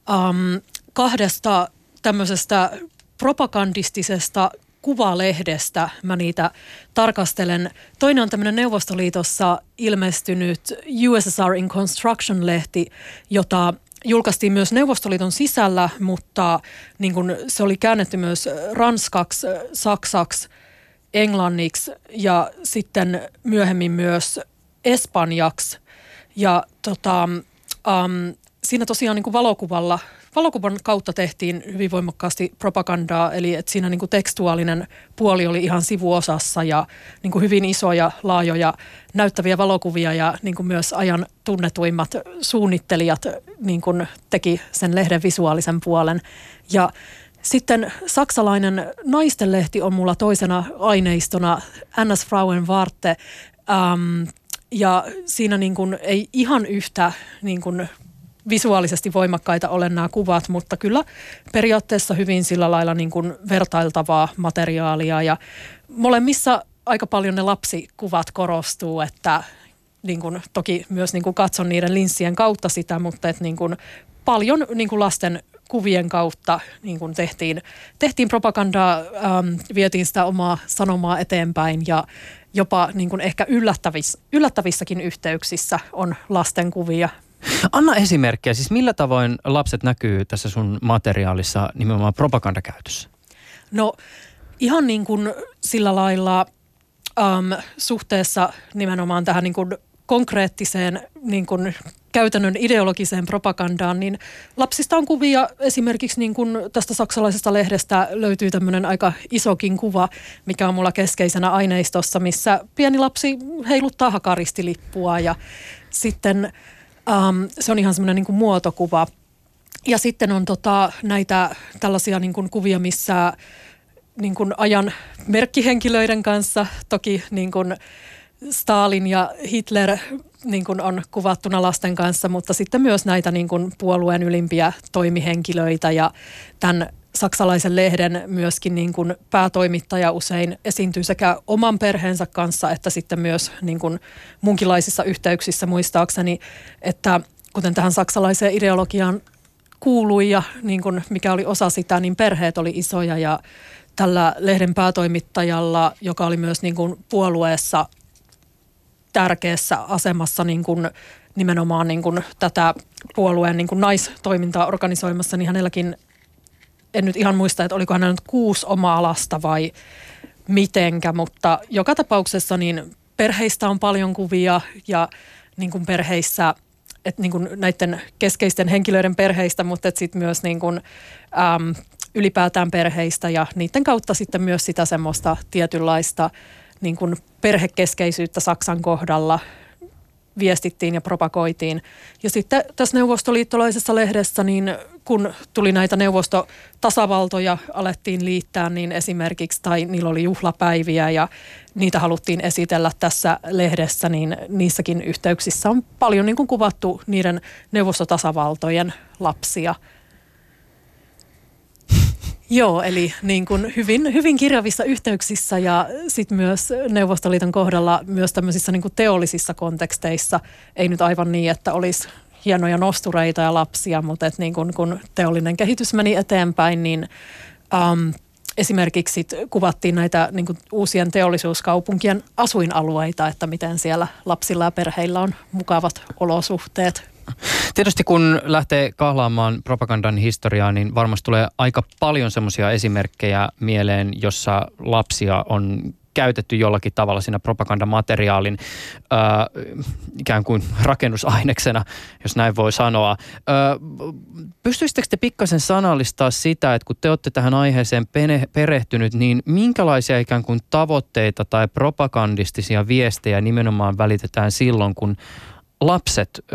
ähm, kahdesta tämmöisestä propagandistisesta kuvalehdestä mä niitä tarkastelen. Toinen on tämmöinen Neuvostoliitossa ilmestynyt USSR in Construction-lehti, jota julkaistiin myös Neuvostoliiton sisällä, mutta niin kun se oli käännetty myös ranskaksi, saksaksi, englanniksi ja sitten myöhemmin myös espanjaksi. Ja tota, um, siinä tosiaan niin kuin valokuvalla, valokuvan kautta tehtiin hyvin voimakkaasti propagandaa, eli että siinä niin kuin tekstuaalinen puoli oli ihan sivuosassa ja niin kuin hyvin isoja, laajoja, näyttäviä valokuvia ja niin kuin myös ajan tunnetuimmat suunnittelijat niin kuin teki sen lehden visuaalisen puolen. Ja sitten saksalainen naistenlehti on mulla toisena aineistona, NS Frauen Warte, ähm, ja siinä niin kuin ei ihan yhtä niin kuin visuaalisesti voimakkaita ole nämä kuvat, mutta kyllä periaatteessa hyvin sillä lailla niin kuin vertailtavaa materiaalia. Ja molemmissa aika paljon ne lapsikuvat korostuu, että niin kuin, toki myös niin kuin katson niiden linssien kautta sitä, mutta että niin kuin, paljon niin kuin lasten kuvien kautta niin kuin tehtiin, tehtiin propagandaa, ähm, vietiin sitä omaa sanomaa eteenpäin ja jopa niin kuin ehkä yllättävissä, yllättävissäkin yhteyksissä on lasten kuvia. Anna esimerkkejä, siis millä tavoin lapset näkyy tässä sun materiaalissa nimenomaan propagandakäytössä? No ihan niin kuin sillä lailla äm, suhteessa nimenomaan tähän niin kuin konkreettiseen niin kuin käytännön ideologiseen propagandaan, niin lapsista on kuvia. Esimerkiksi niin kuin tästä saksalaisesta lehdestä löytyy tämmöinen aika isokin kuva, mikä on mulla keskeisenä aineistossa, missä pieni lapsi heiluttaa hakaristilippua ja sitten Um, se on ihan semmoinen niin kuin muotokuva. Ja sitten on tota, näitä tällaisia niin kuin kuvia, missä niin kuin ajan merkkihenkilöiden kanssa, toki niin kuin Stalin ja Hitler niin kuin on kuvattuna lasten kanssa, mutta sitten myös näitä niin kuin puolueen ylimpiä toimihenkilöitä ja tämän saksalaisen lehden myöskin niin kuin päätoimittaja usein esiintyy sekä oman perheensä kanssa että sitten myös niin kuin munkilaisissa yhteyksissä muistaakseni, että kuten tähän saksalaiseen ideologiaan kuului ja niin kuin mikä oli osa sitä, niin perheet oli isoja ja tällä lehden päätoimittajalla, joka oli myös niin kuin puolueessa tärkeässä asemassa niin kuin nimenomaan niin kuin tätä puolueen niin kuin naistoimintaa organisoimassa, niin hänelläkin, en nyt ihan muista, että oliko hänellä nyt kuusi omaa lasta vai mitenkä, mutta joka tapauksessa niin perheistä on paljon kuvia ja niin kuin perheissä, että niin kuin näiden keskeisten henkilöiden perheistä, mutta sitten myös niin kuin, äm, ylipäätään perheistä ja niiden kautta sitten myös sitä semmoista tietynlaista niin kuin perhekeskeisyyttä Saksan kohdalla viestittiin ja propagoitiin. Ja sitten tässä neuvostoliittolaisessa lehdessä, niin kun tuli näitä neuvostotasavaltoja, alettiin liittää, niin esimerkiksi, tai niillä oli juhlapäiviä ja niitä haluttiin esitellä tässä lehdessä, niin niissäkin yhteyksissä on paljon niin kuin kuvattu niiden neuvostotasavaltojen lapsia – Joo, eli niin kuin hyvin, hyvin kirjavissa yhteyksissä ja sitten myös Neuvostoliiton kohdalla myös tämmöisissä niin kuin teollisissa konteksteissa. Ei nyt aivan niin, että olisi hienoja nostureita ja lapsia, mutta et niin kun, kun teollinen kehitys meni eteenpäin, niin um, esimerkiksi kuvattiin näitä niin kuin uusien teollisuuskaupunkien asuinalueita, että miten siellä lapsilla ja perheillä on mukavat olosuhteet Tietysti kun lähtee kahlaamaan propagandan historiaa, niin varmasti tulee aika paljon semmoisia esimerkkejä mieleen, jossa lapsia on käytetty jollakin tavalla siinä propagandamateriaalin äh, ikään kuin rakennusaineksena, jos näin voi sanoa. Pystyisittekö te pikkasen sanallistaa sitä, että kun te olette tähän aiheeseen perehtynyt, niin minkälaisia ikään kuin tavoitteita tai propagandistisia viestejä nimenomaan välitetään silloin, kun lapset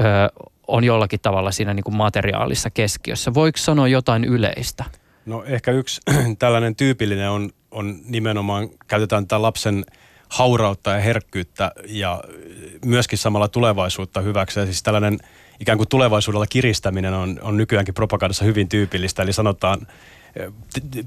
on jollakin tavalla siinä niin kuin materiaalissa keskiössä. Voiko sanoa jotain yleistä? No ehkä yksi tällainen tyypillinen on, on nimenomaan, käytetään tätä lapsen haurautta ja herkkyyttä ja myöskin samalla tulevaisuutta hyväksi. Ja siis tällainen ikään kuin tulevaisuudella kiristäminen on, on nykyäänkin propagandassa hyvin tyypillistä. Eli sanotaan,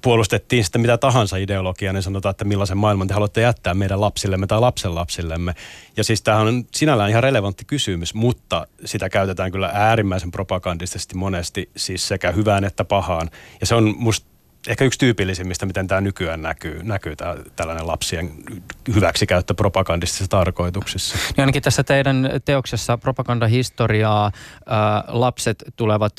puolustettiin sitten mitä tahansa ideologiaa, niin sanotaan, että millaisen maailman te haluatte jättää meidän lapsillemme tai lapsillemme. Ja siis tämähän on sinällään ihan relevantti kysymys, mutta sitä käytetään kyllä äärimmäisen propagandistisesti monesti, siis sekä hyvään että pahaan. Ja se on musta ehkä yksi tyypillisimmistä, miten tämä nykyään näkyy, näkyy tämä, tällainen lapsien hyväksikäyttö propagandistisissa tarkoituksissa. Niin ainakin tässä teidän teoksessa propagandahistoriaa ää, lapset tulevat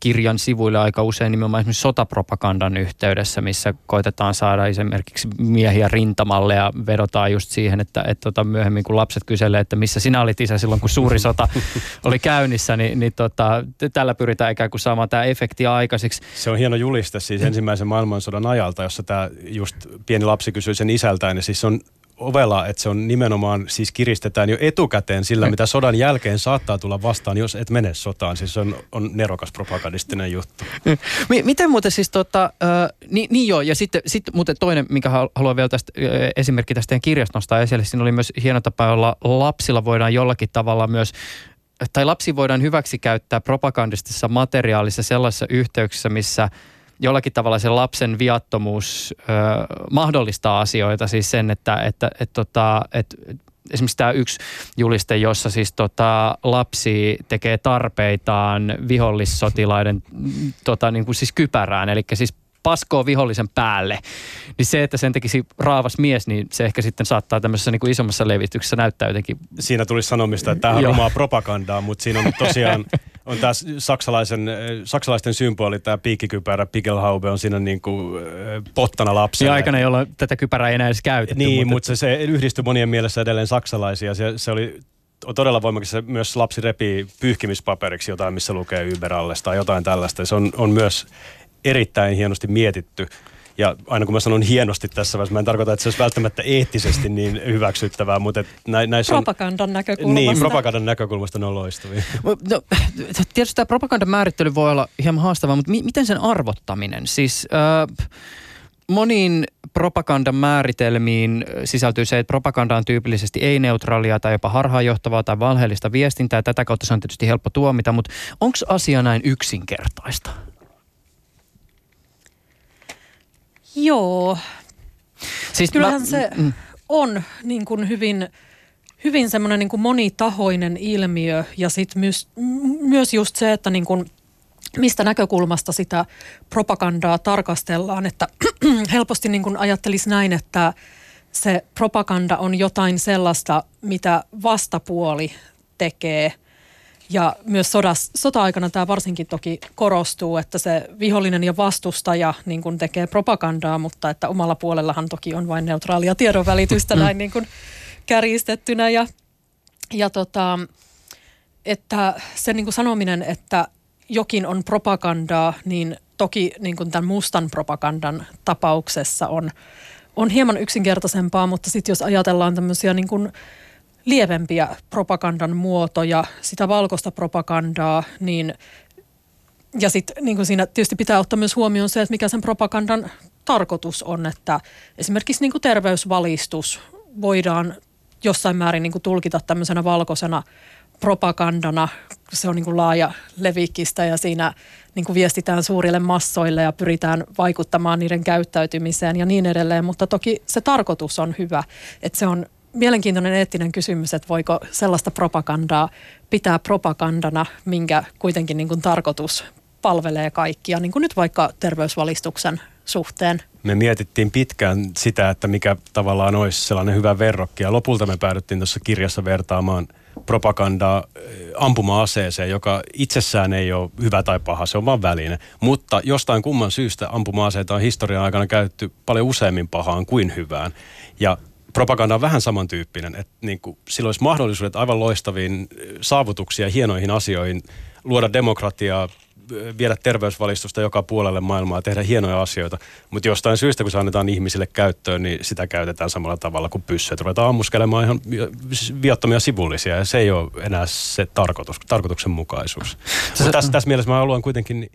kirjan sivuille aika usein nimenomaan esimerkiksi sotapropagandan yhteydessä, missä koitetaan saada esimerkiksi miehiä rintamalle ja vedotaan just siihen, että, että tota, myöhemmin kun lapset kyselee, että missä sinä olit isä silloin, kun suuri sota oli käynnissä, niin, niin tota, tällä pyritään ikään kuin saamaan tämä efekti aikaiseksi. Se on hieno juliste siis ensimmäisen ensimmäisen maailmansodan ajalta, jossa tämä just pieni lapsi kysyy sen isältään. Ja siis on ovela, että se on nimenomaan, siis kiristetään jo etukäteen sillä, mitä sodan jälkeen saattaa tulla vastaan, jos et mene sotaan. Siis se on, on nerokas propagandistinen juttu. Miten muuten siis tota, äh, niin, niin joo, ja sitten, sitten muuten toinen, mikä haluan vielä tästä äh, esimerkki tästä teidän kirjasta nostaa esille, siinä oli myös hieno tapa, jolla lapsilla voidaan jollakin tavalla myös tai lapsi voidaan hyväksi käyttää propagandistisessa materiaalissa sellaisissa yhteyksissä, missä – jollakin tavalla se lapsen viattomuus ö, mahdollistaa asioita, siis sen, että, että, että, tota, että, esimerkiksi tämä yksi juliste, jossa siis tota, lapsi tekee tarpeitaan vihollissotilaiden tota, niin kuin siis kypärään, eli siis paskoo vihollisen päälle, niin se, että sen tekisi raavas mies, niin se ehkä sitten saattaa tämmöisessä niin kuin isommassa levityksessä näyttää jotenkin. Siinä tuli sanomista, että tämä on omaa propagandaa, mutta siinä on tosiaan on tämä saksalaisen, saksalaisten symboli, tämä piikkikypärä, Pickelhaube on siinä niin kuin pottana lapselle. Ja aikana, jolloin tätä kypärää ei enää edes käytetty. Niin, mutta, mutta se, se yhdistyi monien mielessä edelleen saksalaisia. Se, se oli on todella voimakas. Se myös lapsi repii pyyhkimispaperiksi jotain, missä lukee Uber tai jotain tällaista. Se on, on myös erittäin hienosti mietitty. Ja aina kun mä sanon hienosti tässä vaiheessa, mä en tarkoita, että se olisi välttämättä eettisesti niin hyväksyttävää, mutta nä, näissä on... Propagandan näkökulmasta. Niin, propagandan näkökulmasta ne on loistavia. No, tietysti tämä propagandan määrittely voi olla hieman haastavaa, mutta mi- miten sen arvottaminen? Siis... Äh, moniin propagandan määritelmiin sisältyy se, että propaganda on tyypillisesti ei-neutraalia tai jopa harhaanjohtavaa tai valheellista viestintää. Tätä kautta se on tietysti helppo tuomita, mutta onko asia näin yksinkertaista? Joo. Siis Kyllähän mä, se mm. on niin kuin hyvin, hyvin semmoinen niin kuin monitahoinen ilmiö ja sitten myös, myös just se, että niin kuin mistä näkökulmasta sitä propagandaa tarkastellaan, että helposti niin kuin ajattelisi näin, että se propaganda on jotain sellaista, mitä vastapuoli tekee – ja myös sodas, sota-aikana tämä varsinkin toki korostuu, että se vihollinen ja vastustaja niin kuin tekee propagandaa, mutta että omalla puolellahan toki on vain neutraalia tiedonvälitystä mm. näin niin kuin kärjistettynä. Ja, ja tota, että se niin kuin sanominen, että jokin on propagandaa, niin toki niin kuin tämän mustan propagandan tapauksessa on, on hieman yksinkertaisempaa, mutta sitten jos ajatellaan tämmöisiä niin kuin lievempiä propagandan muotoja, sitä valkoista propagandaa, niin ja sitten niin siinä tietysti pitää ottaa myös huomioon se, että mikä sen propagandan tarkoitus on, että esimerkiksi niin kuin terveysvalistus voidaan jossain määrin niin kuin tulkita tämmöisenä valkoisena propagandana. Se on niin kuin laaja levikkistä ja siinä niin kuin viestitään suurille massoille ja pyritään vaikuttamaan niiden käyttäytymiseen ja niin edelleen. Mutta toki se tarkoitus on hyvä, että se on mielenkiintoinen eettinen kysymys, että voiko sellaista propagandaa pitää propagandana, minkä kuitenkin niin kuin tarkoitus palvelee kaikkia, niin kuin nyt vaikka terveysvalistuksen suhteen. Me mietittiin pitkään sitä, että mikä tavallaan olisi sellainen hyvä verrokki ja lopulta me päädyttiin tuossa kirjassa vertaamaan propagandaa eh, ampuma-aseeseen, joka itsessään ei ole hyvä tai paha, se on vain väline. Mutta jostain kumman syystä ampuma-aseita on historian aikana käytetty paljon useammin pahaan kuin hyvään. Ja propaganda on vähän samantyyppinen, että niin kuin, sillä olisi mahdollisuudet aivan loistaviin saavutuksia, hienoihin asioihin, luoda demokratiaa, viedä terveysvalistusta joka puolelle maailmaa, tehdä hienoja asioita. Mutta jostain syystä, kun se annetaan ihmisille käyttöön, niin sitä käytetään samalla tavalla kuin pyssyä. Ruvetaan ammuskelemaan ihan viattomia sivullisia ja se ei ole enää se tarkoitus, tarkoituksenmukaisuus. Tässä, tässä mielessä mä haluan kuitenkin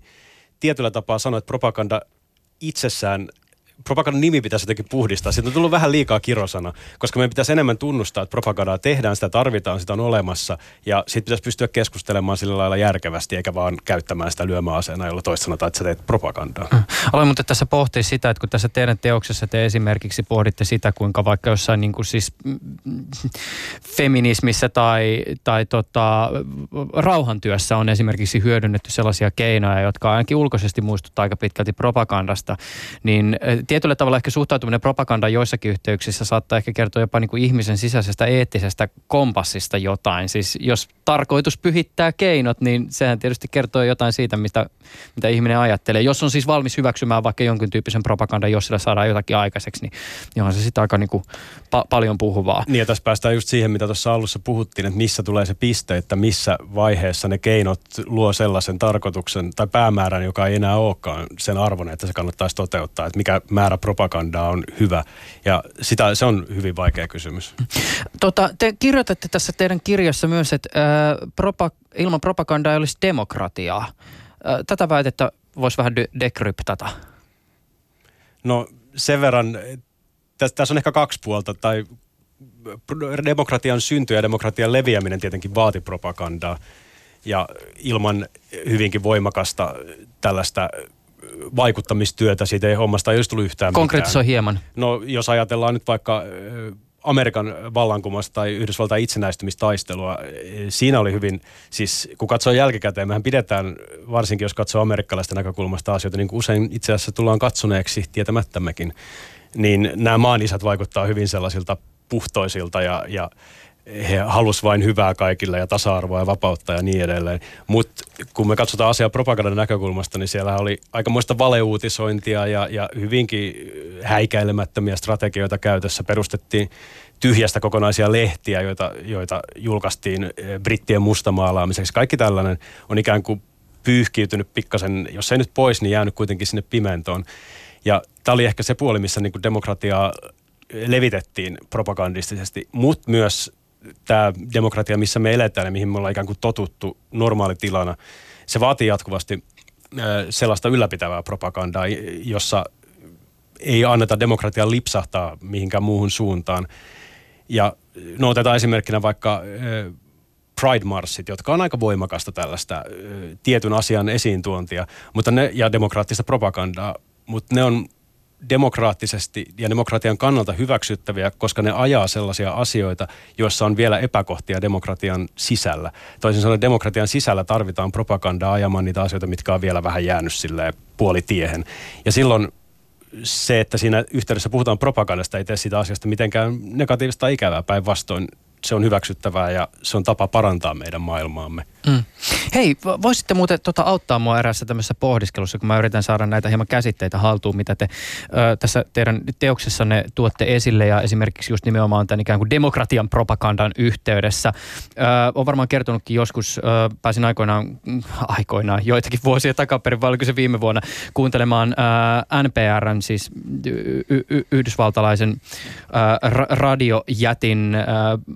tietyllä tapaa sanoa, että propaganda itsessään propagandan nimi pitäisi jotenkin puhdistaa. Siitä on tullut vähän liikaa kirosana, koska meidän pitäisi enemmän tunnustaa, että propagandaa tehdään, sitä tarvitaan, sitä on olemassa. Ja siitä pitäisi pystyä keskustelemaan sillä lailla järkevästi, eikä vaan käyttämään sitä lyömäaseena, jolla toista sanotaan, että sä teet propagandaa. Mm. Aloin mutta tässä pohtia sitä, että kun tässä teidän teoksessa te esimerkiksi pohditte sitä, kuinka vaikka jossain niin kuin siis mm, feminismissä tai, tai tota, rauhantyössä on esimerkiksi hyödynnetty sellaisia keinoja, jotka ainakin ulkoisesti muistuttaa aika pitkälti propagandasta, niin tietyllä tavalla ehkä suhtautuminen propagandaan joissakin yhteyksissä saattaa ehkä kertoa jopa niin kuin ihmisen sisäisestä eettisestä kompassista jotain. Siis jos tarkoitus pyhittää keinot, niin sehän tietysti kertoo jotain siitä, mitä, mitä ihminen ajattelee. Jos on siis valmis hyväksymään vaikka jonkin tyyppisen propagandan, jos sillä saadaan jotakin aikaiseksi, niin johon se sitten aika niin kuin pa- paljon puhuvaa. Niin ja tässä päästään just siihen, mitä tuossa alussa puhuttiin, että missä tulee se piste, että missä vaiheessa ne keinot luo sellaisen tarkoituksen tai päämäärän, joka ei enää olekaan sen arvon, että se kannattaisi toteuttaa. Että mikä määrä propagandaa on hyvä. Ja sitä, se on hyvin vaikea kysymys. Tota, te kirjoitatte tässä teidän kirjassa myös, että ää, propa, ilman propagandaa ei olisi demokratiaa. Ää, tätä väitettä voisi vähän de- dekryptata. No sen verran, tässä, tässä on ehkä kaksi puolta, tai demokratian synty ja demokratian leviäminen tietenkin vaati propagandaa. Ja ilman hyvinkin voimakasta tällaista vaikuttamistyötä siitä ei hommasta ei olisi tullut yhtään Konkreettisoi hieman. No jos ajatellaan nyt vaikka Amerikan vallankumousta tai Yhdysvaltain itsenäistymistaistelua, siinä oli hyvin, siis kun katsoo jälkikäteen, mehän pidetään, varsinkin jos katsoo amerikkalaisten näkökulmasta asioita, niin kuin usein itse asiassa tullaan katsoneeksi tietämättämmekin, niin nämä maanisat vaikuttaa hyvin sellaisilta puhtoisilta ja, ja he halus vain hyvää kaikille ja tasa-arvoa ja vapautta ja niin edelleen. Mutta kun me katsotaan asiaa propagandan näkökulmasta, niin siellä oli aikamoista valeuutisointia ja, ja hyvinkin häikäilemättömiä strategioita käytössä. Perustettiin tyhjästä kokonaisia lehtiä, joita, joita julkaistiin eh, brittien mustamaalaamiseksi. Kaikki tällainen on ikään kuin pyyhkiytynyt pikkasen, jos ei nyt pois, niin jäänyt kuitenkin sinne pimentoon. Ja tämä oli ehkä se puoli, missä niin demokratiaa levitettiin propagandistisesti, mutta myös tämä demokratia, missä me eletään ja mihin me ollaan ikään kuin totuttu normaalitilana, se vaatii jatkuvasti sellaista ylläpitävää propagandaa, jossa ei anneta demokratian lipsahtaa mihinkään muuhun suuntaan. Ja no otetaan esimerkkinä vaikka Pride-marssit, jotka on aika voimakasta tällaista tietyn asian esiintuontia mutta ne, ja demokraattista propagandaa, mutta ne on demokraattisesti ja demokratian kannalta hyväksyttäviä, koska ne ajaa sellaisia asioita, joissa on vielä epäkohtia demokratian sisällä. Toisin sanoen demokratian sisällä tarvitaan propagandaa ajamaan niitä asioita, mitkä on vielä vähän jäänyt silleen puolitiehen. Ja silloin se, että siinä yhteydessä puhutaan propagandasta, ei tee siitä asiasta mitenkään negatiivista tai ikävää. Päinvastoin se on hyväksyttävää ja se on tapa parantaa meidän maailmaamme. Mm. Hei, voisitte muuten tota, auttaa mua eräässä tämmöisessä pohdiskelussa, kun mä yritän saada näitä hieman käsitteitä haltuun, mitä te ö, tässä teidän teoksessanne tuotte esille ja esimerkiksi just nimenomaan tämän ikään kuin demokratian propagandan yhteydessä. Ö, on varmaan kertonutkin joskus, ö, pääsin aikoinaan, aikoinaan joitakin vuosia takaperin, vai oliko se viime vuonna, kuuntelemaan ö, NPRn, siis y- y- yhdysvaltalaisen ö, radiojätin ö,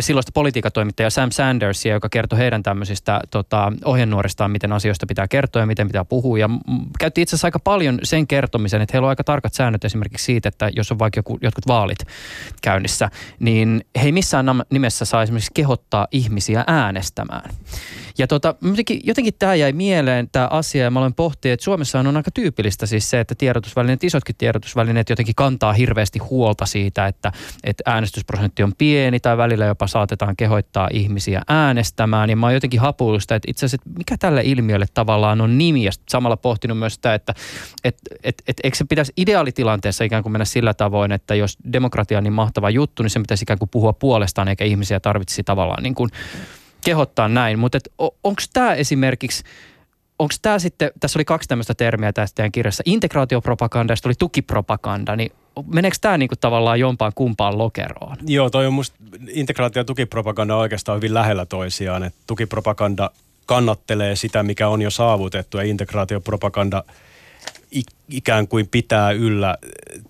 silloista politiikatoimittaja Sam Sandersia, joka kertoi heidän tämmöisistä tota, ohjenuoristaan, miten asioista pitää kertoa ja miten pitää puhua. Ja käytti itse asiassa aika paljon sen kertomisen, että heillä on aika tarkat säännöt esimerkiksi siitä, että jos on vaikka joku, jotkut vaalit käynnissä, niin he ei missään nimessä saa esimerkiksi kehottaa ihmisiä äänestämään. Ja tota, jotenkin, jotenkin tämä jäi mieleen tämä asia ja mä olen pohtinut, että Suomessa on aika tyypillistä siis se, että tiedotusvälineet, isotkin tiedotusvälineet jotenkin kantaa hirveästi huolta siitä, että, että äänestysprosentti on pieni tai välillä jopa saatetaan kehoittaa ihmisiä äänestämään. Ja mä oon jotenkin hapuillut että itse asiassa, että mikä tälle ilmiölle tavallaan on nimi ja samalla pohtinut myös sitä, että et, et, et, eikö se pitäisi ideaalitilanteessa ikään kuin mennä sillä tavoin, että jos demokratia on niin mahtava juttu, niin se pitäisi ikään kuin puhua puolestaan eikä ihmisiä tarvitsisi tavallaan niin kuin kehottaa näin, mutta onko tämä esimerkiksi, onko tämä sitten, tässä oli kaksi tämmöistä termiä tässä teidän kirjassa, integraatiopropaganda ja sitten oli tukipropaganda, niin meneekö tämä niinku tavallaan jompaan kumpaan lokeroon? Joo, toi on musta, integraatio ja tukipropaganda on oikeastaan hyvin lähellä toisiaan, että tukipropaganda kannattelee sitä, mikä on jo saavutettu ja integraatiopropaganda ikään kuin pitää yllä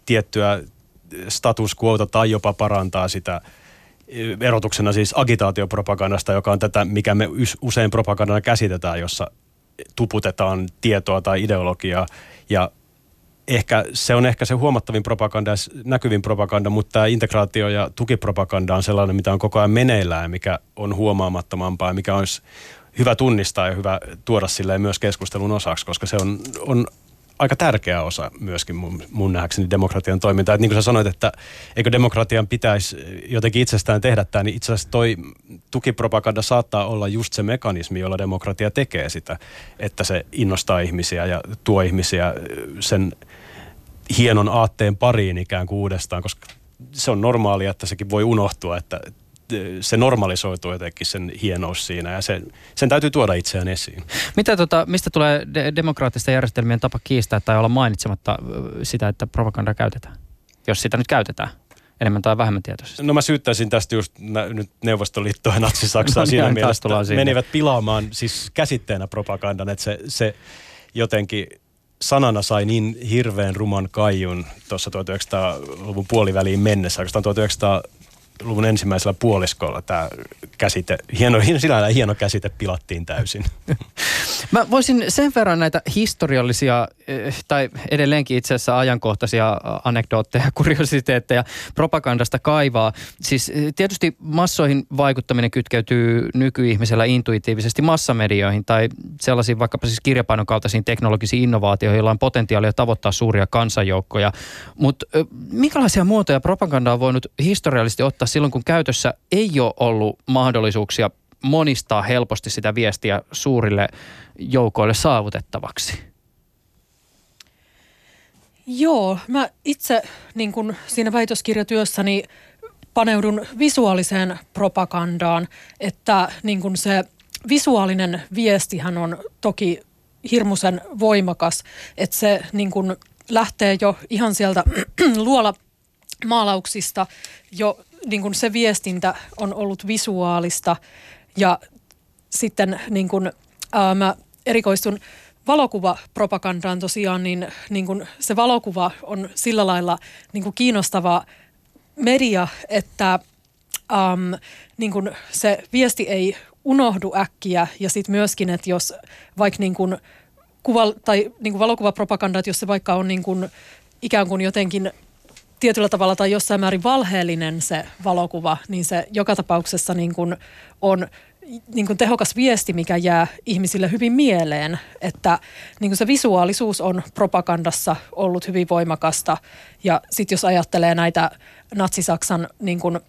tiettyä status quota tai jopa parantaa sitä – erotuksena siis agitaatiopropagandasta, joka on tätä, mikä me usein propagandana käsitetään, jossa tuputetaan tietoa tai ideologiaa. Ja ehkä, se on ehkä se huomattavin propaganda ja näkyvin propaganda, mutta tämä integraatio ja tukipropaganda on sellainen, mitä on koko ajan meneillään, mikä on huomaamattomampaa, mikä olisi hyvä tunnistaa ja hyvä tuoda silleen myös keskustelun osaksi, koska se on, on aika tärkeä osa myöskin mun, mun nähdäkseni demokratian toimintaa. Että niin kuin sä sanoit, että eikö demokratian pitäisi jotenkin itsestään tehdä tämä, niin itse asiassa toi tukipropaganda saattaa olla just se mekanismi, jolla demokratia tekee sitä, että se innostaa ihmisiä ja tuo ihmisiä sen hienon aatteen pariin ikään kuin uudestaan, koska se on normaalia, että sekin voi unohtua, että se normalisoituu jotenkin sen hienous siinä ja se, sen täytyy tuoda itseään esiin. Mitä tota, mistä tulee de- demokraattisten järjestelmien tapa kiistää tai olla mainitsematta sitä, että propaganda käytetään? Jos sitä nyt käytetään enemmän tai vähemmän tietoisesti. No mä syyttäisin tästä just nä, nyt Neuvostoliittoa ja Natsi-Saksaa no, siinä mielessä, menivät pilaamaan siis käsitteenä propagandan, että se, se jotenkin sanana sai niin hirveän ruman kaijun tuossa 1900-luvun puoliväliin mennessä, oikeastaan 1900 luvun ensimmäisellä puoliskolla tämä käsite, hieno, sinällään hieno käsite pilattiin täysin. Mä voisin sen verran näitä historiallisia eh, tai edelleenkin itse asiassa ajankohtaisia anekdootteja, kuriositeetteja propagandasta kaivaa. Siis eh, tietysti massoihin vaikuttaminen kytkeytyy nykyihmisellä intuitiivisesti massamedioihin tai sellaisiin vaikkapa siis kirjapainon kaltaisiin teknologisiin innovaatioihin, joilla on potentiaalia tavoittaa suuria kansanjoukkoja. Mutta eh, minkälaisia muotoja propaganda on voinut historiallisesti ottaa silloin, kun käytössä ei ole ollut mahdollisuuksia monistaa helposti sitä viestiä suurille joukoille saavutettavaksi? Joo, mä itse niin kun siinä väitöskirjatyössäni paneudun visuaaliseen propagandaan, että niin kun se visuaalinen viestihän on toki hirmuisen voimakas, että se niin kun lähtee jo ihan sieltä luola maalauksista. Jo niin kun se viestintä on ollut visuaalista ja sitten niin kun, ää, mä erikoistun valokuvapropagandaan tosiaan, niin, niin kun se valokuva on sillä lailla niin kun kiinnostava media, että um, niin kun se viesti ei unohdu äkkiä ja sitten myöskin, että jos vaikka niin kun kuva, tai niin kun valokuvapropaganda, että jos se vaikka on niin kun ikään kuin jotenkin tietyllä tavalla tai jossain määrin valheellinen se valokuva, niin se joka tapauksessa niin kun on niin kuin tehokas viesti, mikä jää ihmisille hyvin mieleen, että niin kuin se visuaalisuus on propagandassa ollut hyvin voimakasta. Ja sitten jos ajattelee näitä natsisaksan niin kuin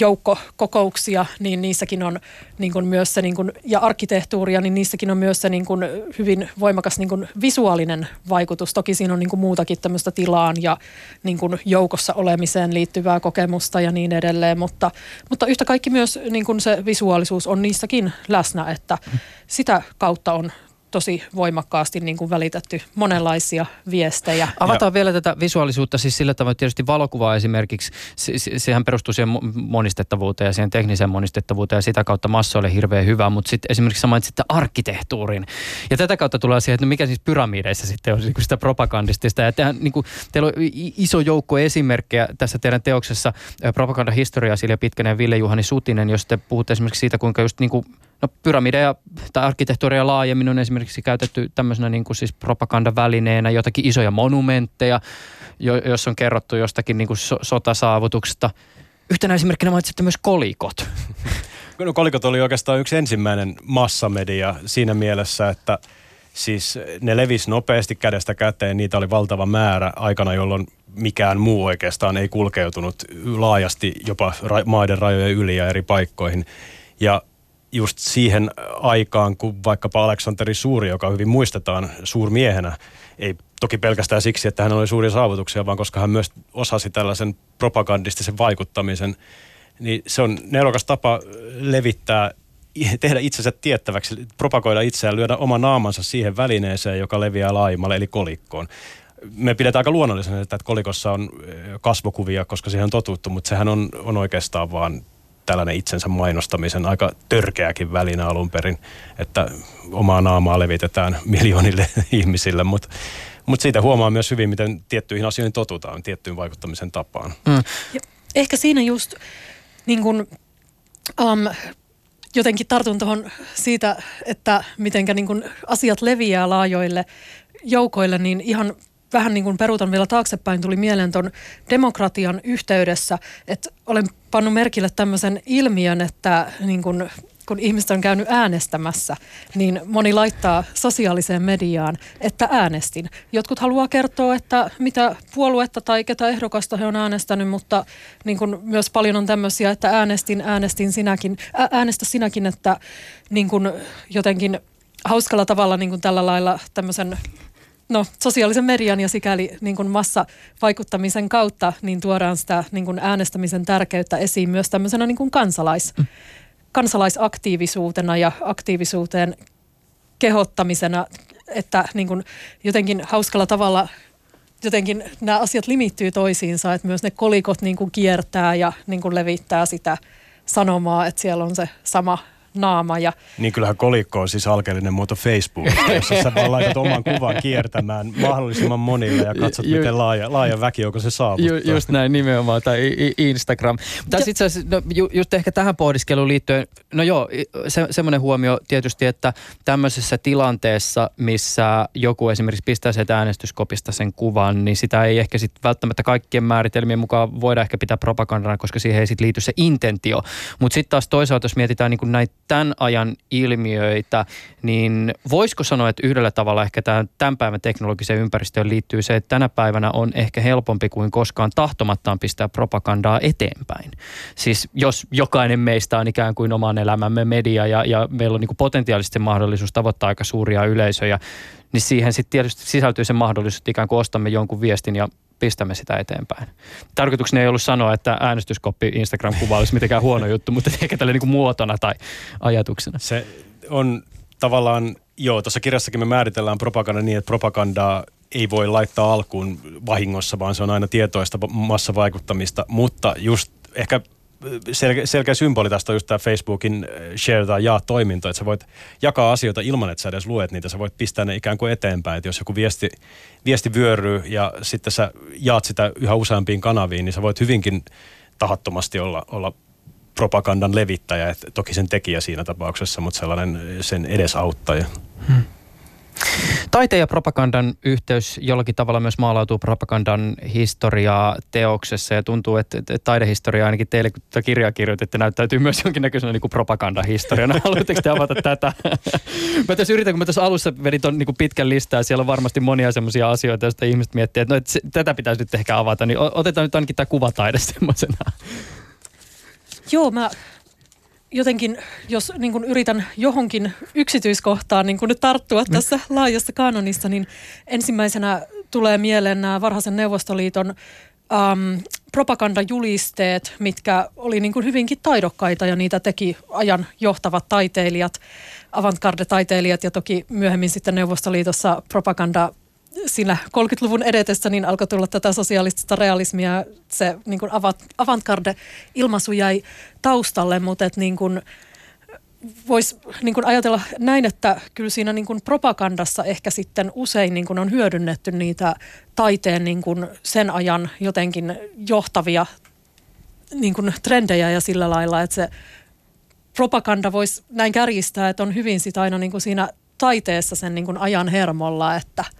joukkokokouksia, niin niissäkin on niin kuin myös se, niin kuin, ja arkkitehtuuria, niin niissäkin on myös se niin kuin hyvin voimakas niin kuin visuaalinen vaikutus. Toki siinä on niin kuin muutakin tämmöistä tilaan ja niin kuin joukossa olemiseen liittyvää kokemusta ja niin edelleen, mutta, mutta yhtä kaikki myös niin kuin se visuaalisuus on niissäkin läsnä, että sitä kautta on tosi voimakkaasti niin kuin välitetty monenlaisia viestejä. Avataan ja. vielä tätä visuaalisuutta siis sillä tavalla, että tietysti valokuva esimerkiksi, se, se, sehän perustuu siihen monistettavuuteen ja siihen tekniseen monistettavuuteen ja sitä kautta massoille hirveän hyvä, mutta sitten esimerkiksi sä mainitsit arkkitehtuurin. Ja tätä kautta tulee siihen, että no mikä siis pyramideissa sitten on niin sitä propagandistista. Ja tehän, niin kuin, teillä on iso joukko esimerkkejä tässä teidän teoksessa, propagandahistoria Silja Pitkänen ja Ville Juhani Sutinen, jos te puhutte esimerkiksi siitä, kuinka just niin kuin No pyramideja tai arkkitehtuuria laajemmin on esimerkiksi käytetty tämmöisenä niin kuin siis propagandavälineenä, jotakin isoja monumentteja, jo, jos on kerrottu jostakin niin kuin so, sotasaavutuksesta. Yhtenä esimerkkinä mainitsitte myös kolikot. No kolikot oli oikeastaan yksi ensimmäinen massamedia siinä mielessä, että siis ne levisi nopeasti kädestä käteen, niitä oli valtava määrä aikana, jolloin mikään muu oikeastaan ei kulkeutunut laajasti jopa maiden rajojen yli ja eri paikkoihin. Ja just siihen aikaan, kun vaikkapa Aleksanteri Suuri, joka hyvin muistetaan suurmiehenä, ei toki pelkästään siksi, että hän oli suuria saavutuksia, vaan koska hän myös osasi tällaisen propagandistisen vaikuttamisen, niin se on nerokas tapa levittää tehdä itsensä tiettäväksi, propagoida itseään, lyödä oma naamansa siihen välineeseen, joka leviää laajemmalle, eli kolikkoon. Me pidetään aika luonnollisena, että kolikossa on kasvokuvia, koska siihen on totuttu, mutta sehän on, on oikeastaan vaan tällainen itsensä mainostamisen aika törkeäkin väline alun perin, että omaa naamaa levitetään miljoonille ihmisille, mutta mutta siitä huomaa myös hyvin, miten tiettyihin asioihin totutaan, tiettyyn vaikuttamisen tapaan. Mm. ehkä siinä just niin kun, um, jotenkin tartun tuohon siitä, että miten niin asiat leviää laajoille joukoille, niin ihan vähän niin kuin peruutan vielä taaksepäin, tuli mieleen tuon demokratian yhteydessä, että olen pannut merkille tämmöisen ilmiön, että niin kuin kun ihmiset on käynyt äänestämässä, niin moni laittaa sosiaaliseen mediaan, että äänestin. Jotkut haluaa kertoa, että mitä puoluetta tai ketä ehdokasta he on äänestänyt, mutta niin kun myös paljon on tämmöisiä, että äänestin, äänestin sinäkin, äänestä sinäkin, että niin kun jotenkin hauskalla tavalla niin kun tällä lailla tämmöisen no, sosiaalisen median ja sikäli niin kuin massavaikuttamisen kautta niin tuodaan sitä niin kuin äänestämisen tärkeyttä esiin myös tämmöisenä niin kuin kansalais, mm. kansalaisaktiivisuutena ja aktiivisuuteen kehottamisena, että niin kuin jotenkin hauskalla tavalla jotenkin nämä asiat limittyy toisiinsa, että myös ne kolikot niin kuin kiertää ja niin kuin levittää sitä sanomaa, että siellä on se sama naama. Ja... Niin kyllähän kolikko on siis alkeellinen muoto Facebook, jossa sä vaan laitat oman kuvan kiertämään mahdollisimman monille ja katsot, ju, miten laaja, laaja väki, onko se saavuttaa. Ju, just näin nimenomaan, tai Instagram. Mutta itse asiassa, no, ju, just ehkä tähän pohdiskeluun liittyen, no joo, se, semmoinen huomio tietysti, että tämmöisessä tilanteessa, missä joku esimerkiksi pistää sieltä äänestyskopista sen kuvan, niin sitä ei ehkä sitten välttämättä kaikkien määritelmien mukaan voida ehkä pitää propagandana, koska siihen ei sitten liity se intentio. Mutta sitten taas toisaalta, jos mietitään niin näitä tämän ajan ilmiöitä, niin voisiko sanoa, että yhdellä tavalla ehkä tämän, tämän päivän teknologiseen ympäristöön liittyy se, että tänä päivänä on ehkä helpompi kuin koskaan tahtomattaan pistää propagandaa eteenpäin. Siis jos jokainen meistä on ikään kuin oman elämämme media ja, ja meillä on niin potentiaalisesti mahdollisuus tavoittaa aika suuria yleisöjä, niin siihen sitten tietysti sisältyy se mahdollisuus, että ikään kuin ostamme jonkun viestin ja pistämme sitä eteenpäin. Tarkoituksena ei ollut sanoa, että äänestyskoppi Instagram-kuva olisi mitenkään huono juttu, mutta ehkä tälle niin muotona tai ajatuksena. Se on tavallaan, joo, tuossa kirjassakin me määritellään propaganda niin, että propagandaa ei voi laittaa alkuun vahingossa, vaan se on aina tietoista massavaikuttamista, mutta just ehkä selkeä, selkeä symboli tästä on just tämä Facebookin äh, share tai jaa toiminto, että sä voit jakaa asioita ilman, että sä edes luet niitä, sä voit pistää ne ikään kuin eteenpäin, että jos joku viesti, viesti vyöryy ja sitten sä jaat sitä yhä useampiin kanaviin, niin sä voit hyvinkin tahattomasti olla, olla propagandan levittäjä, että toki sen tekijä siinä tapauksessa, mutta sellainen sen edesauttaja. Hmm. Taiteen ja propagandan yhteys jollakin tavalla myös maalautuu propagandan historiaa teoksessa ja tuntuu, että, taidehistoria ainakin teille, kun tätä kirjaa kirjoititte, näyttäytyy myös jonkinnäköisenä niin propagandahistoriana. Haluatteko te avata tätä? mä tässä yritän, kun mä tässä alussa vedin ton niin pitkän listaa, siellä on varmasti monia semmoisia asioita, joista ihmiset miettii, että, no, että se, tätä pitäisi nyt ehkä avata, niin otetaan nyt ainakin tämä kuvataide semmoisena. Joo, mä jotenkin, jos niin kuin yritän johonkin yksityiskohtaan niin kuin nyt tarttua mm. tässä laajassa kanonissa, niin ensimmäisenä tulee mieleen nämä varhaisen Neuvostoliiton ähm, propagandajulisteet, mitkä oli niin kuin hyvinkin taidokkaita ja niitä teki ajan johtavat taiteilijat, avantgarde-taiteilijat ja toki myöhemmin sitten Neuvostoliitossa propaganda siinä 30-luvun edetessä niin alkoi tulla tätä sosiaalista realismia. Se niin kuin avantgarde-ilmaisu jäi taustalle, mutta et niin kuin, voisi niin kuin ajatella näin, että kyllä siinä niin kuin propagandassa ehkä sitten usein niin kuin on hyödynnetty niitä taiteen niin kuin sen ajan jotenkin johtavia niin kuin trendejä ja sillä lailla, että se propaganda voisi näin kärjistää, että on hyvin sitä aina niin kuin siinä taiteessa sen niin kuin ajan hermolla, että –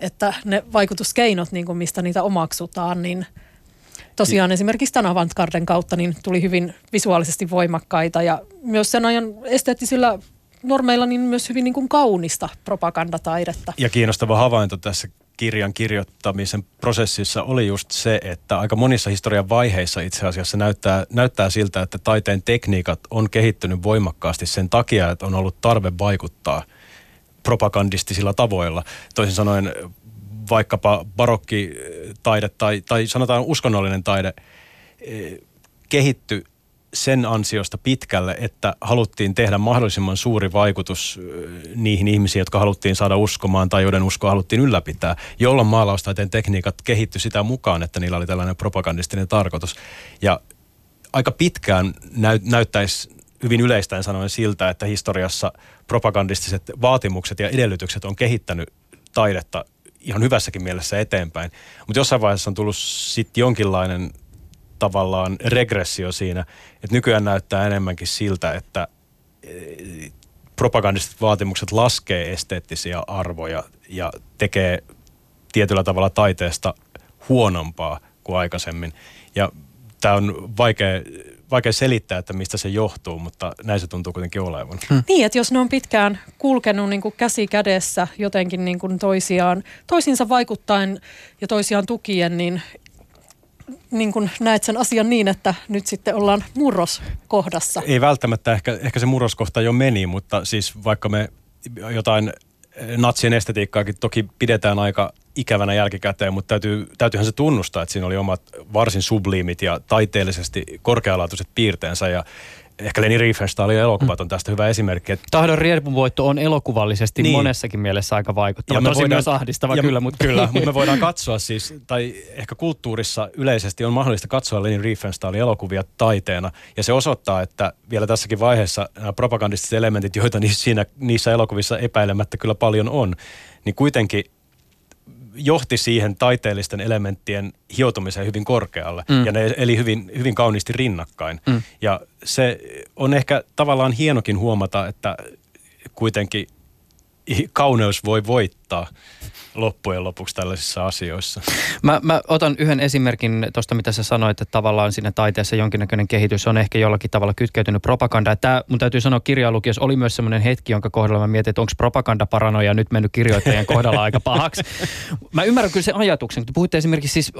että ne vaikutuskeinot, niin kuin mistä niitä omaksutaan, niin tosiaan esimerkiksi tämän avantgarden kautta niin tuli hyvin visuaalisesti voimakkaita ja myös sen ajan esteettisillä normeilla niin myös hyvin niin kuin kaunista propagandataidetta. Ja kiinnostava havainto tässä kirjan kirjoittamisen prosessissa oli just se, että aika monissa historian vaiheissa itse asiassa näyttää, näyttää siltä, että taiteen tekniikat on kehittynyt voimakkaasti sen takia, että on ollut tarve vaikuttaa – propagandistisilla tavoilla. Toisin sanoen vaikkapa barokkitaide tai, tai sanotaan uskonnollinen taide eh, kehittyi sen ansiosta pitkälle, että haluttiin tehdä mahdollisimman suuri vaikutus eh, niihin ihmisiin, jotka haluttiin saada uskomaan tai joiden uskoa haluttiin ylläpitää, jolloin maalaustaiteen tekniikat kehittyi sitä mukaan, että niillä oli tällainen propagandistinen tarkoitus. Ja aika pitkään näy, näyttäisi hyvin yleistäen sanoen siltä, että historiassa propagandistiset vaatimukset ja edellytykset on kehittänyt taidetta ihan hyvässäkin mielessä eteenpäin. Mutta jossain vaiheessa on tullut sitten jonkinlainen tavallaan regressio siinä, että nykyään näyttää enemmänkin siltä, että eh, propagandistiset vaatimukset laskee esteettisiä arvoja ja tekee tietyllä tavalla taiteesta huonompaa kuin aikaisemmin. Ja tämä on vaikea vaikea selittää, että mistä se johtuu, mutta näin se tuntuu kuitenkin olevan. Hmm. Niin, että jos ne on pitkään kulkenut niin kuin käsi kädessä jotenkin niin kuin toisiaan, toisiinsa vaikuttaen ja toisiaan tukien, niin niin kuin näet sen asian niin, että nyt sitten ollaan murroskohdassa? Ei välttämättä, ehkä, ehkä se murroskohta jo meni, mutta siis vaikka me jotain natsien estetiikkaakin toki pidetään aika ikävänä jälkikäteen, mutta täytyy, täytyyhän se tunnustaa, että siinä oli omat varsin subliimit ja taiteellisesti korkealaatuiset piirteensä ja ehkä Leni Riefenstahlin elokuvat on tästä hyvä esimerkki. Että Tahdon riepunvoitto on elokuvallisesti niin. monessakin mielessä aika vaikuttava. Ja Tosi voidaan, myös ahdistava ja, kyllä. Mutta... Kyllä, mutta me voidaan katsoa siis, tai ehkä kulttuurissa yleisesti on mahdollista katsoa Leni Riefenstahlin elokuvia taiteena. Ja se osoittaa, että vielä tässäkin vaiheessa nämä propagandistiset elementit, joita niissä, siinä, niissä elokuvissa epäilemättä kyllä paljon on, niin kuitenkin johti siihen taiteellisten elementtien hioutumiseen hyvin korkealle. Mm. Ja ne eli hyvin, hyvin kauniisti rinnakkain. Mm. Ja se on ehkä tavallaan hienokin huomata, että kuitenkin kauneus voi voittaa loppujen lopuksi tällaisissa asioissa. Mä, mä otan yhden esimerkin tuosta, mitä sä sanoit, että tavallaan siinä taiteessa jonkinnäköinen kehitys on ehkä jollakin tavalla kytkeytynyt propaganda. Tämä mun täytyy sanoa kirjalukios oli myös semmoinen hetki, jonka kohdalla mä mietin, että onko propagandaparanoja nyt mennyt kirjoittajien kohdalla aika pahaksi. Mä ymmärrän kyllä sen ajatuksen, kun puhutte esimerkiksi siis,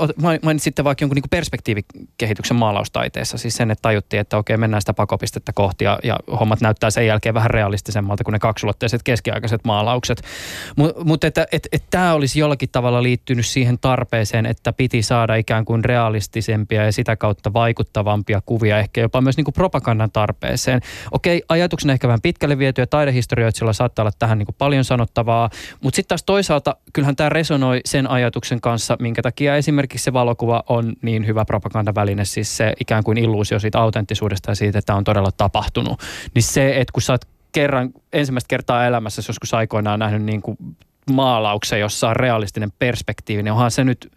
mainitsitte vaikka jonkun niin perspektiivikehityksen maalaustaiteessa, siis sen, että tajuttiin, että okei, mennään sitä pakopistettä kohti ja, ja hommat näyttää sen jälkeen vähän realistisemmalta kuin ne kaksulotteiset keskiaikaiset maalaukset. Mutta mut mutta että et, et tämä olisi jollakin tavalla liittynyt siihen tarpeeseen, että piti saada ikään kuin realistisempia ja sitä kautta vaikuttavampia kuvia, ehkä jopa myös niin kuin propagandan tarpeeseen. Okei, ajatuksena ehkä vähän pitkälle viety ja taidehistorioitsijalla saattaa olla tähän niin kuin paljon sanottavaa, mutta sitten taas toisaalta kyllähän tämä resonoi sen ajatuksen kanssa, minkä takia esimerkiksi se valokuva on niin hyvä propagandaväline, siis se ikään kuin illuusio siitä autenttisuudesta ja siitä, että on todella tapahtunut. Niin se, että kun sä oot kerran, ensimmäistä kertaa elämässä joskus aikoinaan nähnyt niin kuin maalauksen, jossa on realistinen perspektiivi, niin onhan se nyt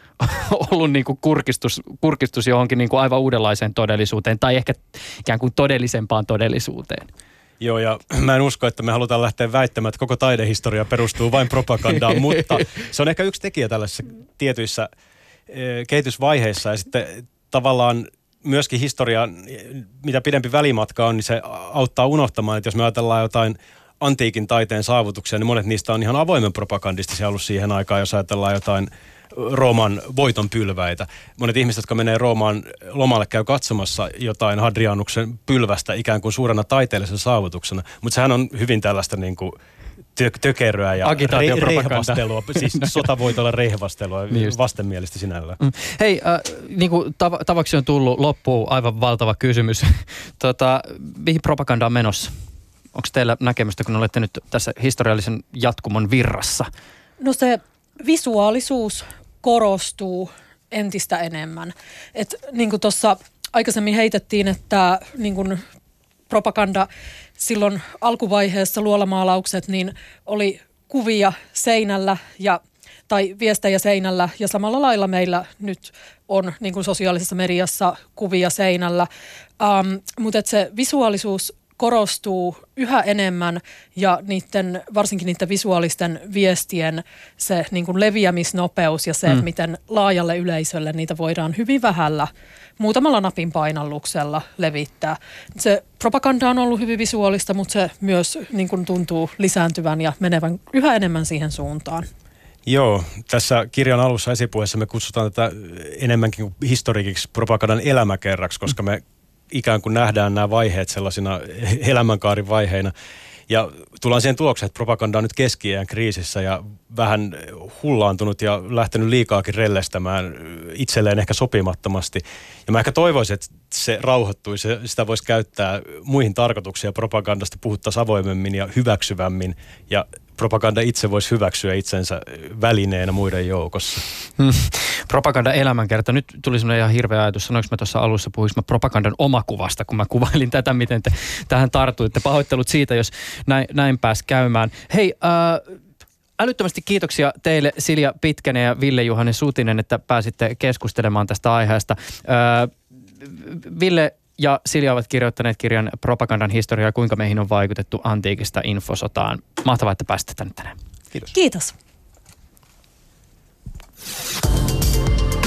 ollut niin kuin kurkistus, kurkistus johonkin niin kuin aivan uudenlaiseen todellisuuteen tai ehkä ikään kuin todellisempaan todellisuuteen. Joo, ja mä en usko, että me halutaan lähteä väittämään, että koko taidehistoria perustuu vain propagandaan, mutta se on ehkä yksi tekijä tällaisissa tietyissä eh, kehitysvaiheissa ja sitten tavallaan myöskin historia, mitä pidempi välimatka on, niin se auttaa unohtamaan, että jos me ajatellaan jotain antiikin taiteen saavutuksia, niin monet niistä on ihan avoimen propagandistisia ollut siihen aikaan, jos ajatellaan jotain Rooman voiton pylväitä. Monet ihmiset, jotka menee Roomaan lomalle, käy katsomassa jotain Hadrianuksen pylvästä ikään kuin suurena taiteellisena saavutuksena. Mutta sehän on hyvin tällaista niin kuin tö- tökeröä ja re- rehvastelua, siis sotavoitolla rehvastelua, niin vastenmielistä sinällä. Mm. Hei, äh, niin kuin tav- tavaksi on tullut loppuun aivan valtava kysymys. tota, mihin propaganda on menossa? Onko teillä näkemystä, kun olette nyt tässä historiallisen jatkumon virrassa? No se visuaalisuus korostuu entistä enemmän. Et niin kuin tuossa aikaisemmin heitettiin, että niin kuin propaganda silloin alkuvaiheessa luolamaalaukset, niin oli kuvia seinällä ja tai viestejä seinällä ja samalla lailla meillä nyt on niin kuin sosiaalisessa mediassa kuvia seinällä. Um, mutta se visuaalisuus korostuu yhä enemmän ja niiden, varsinkin niiden visuaalisten viestien se niin kuin leviämisnopeus ja se, mm. että miten laajalle yleisölle niitä voidaan hyvin vähällä, muutamalla napin painalluksella levittää. Se propaganda on ollut hyvin visuaalista, mutta se myös niin kuin tuntuu lisääntyvän ja menevän yhä enemmän siihen suuntaan. Joo, tässä kirjan alussa esipuheessa me kutsutaan tätä enemmänkin historiikiksi propagandan elämäkerraksi, koska me ikään kuin nähdään nämä vaiheet sellaisina elämänkaarivaiheina. Ja tullaan siihen tulokseen, että propaganda on nyt keski kriisissä ja vähän hullaantunut ja lähtenyt liikaakin rellestämään itselleen ehkä sopimattomasti. Ja mä ehkä toivoisin, että se rauhoittuisi, sitä voisi käyttää muihin tarkoituksiin propagandasta puhuttaisiin avoimemmin ja hyväksyvämmin ja propaganda itse voisi hyväksyä itsensä välineenä muiden joukossa. Hmm. Propaganda elämänkerta. Nyt tuli semmoinen ihan hirveä ajatus. Sanoinko mä tuossa alussa puhuisin mä propagandan omakuvasta, kun mä kuvailin tätä, miten te tähän tartuitte. Pahoittelut siitä, jos näin, näin pääsi käymään. Hei, äh, älyttömästi kiitoksia teille Silja Pitkänen ja Ville Juhanen Sutinen, että pääsitte keskustelemaan tästä aiheesta. Äh, Ville ja Silja ovat kirjoittaneet kirjan Propagandan historiaa, kuinka meihin on vaikutettu antiikista infosotaan. Mahtavaa, että pääsitte tänne tänään. Kiitos. Kiitos.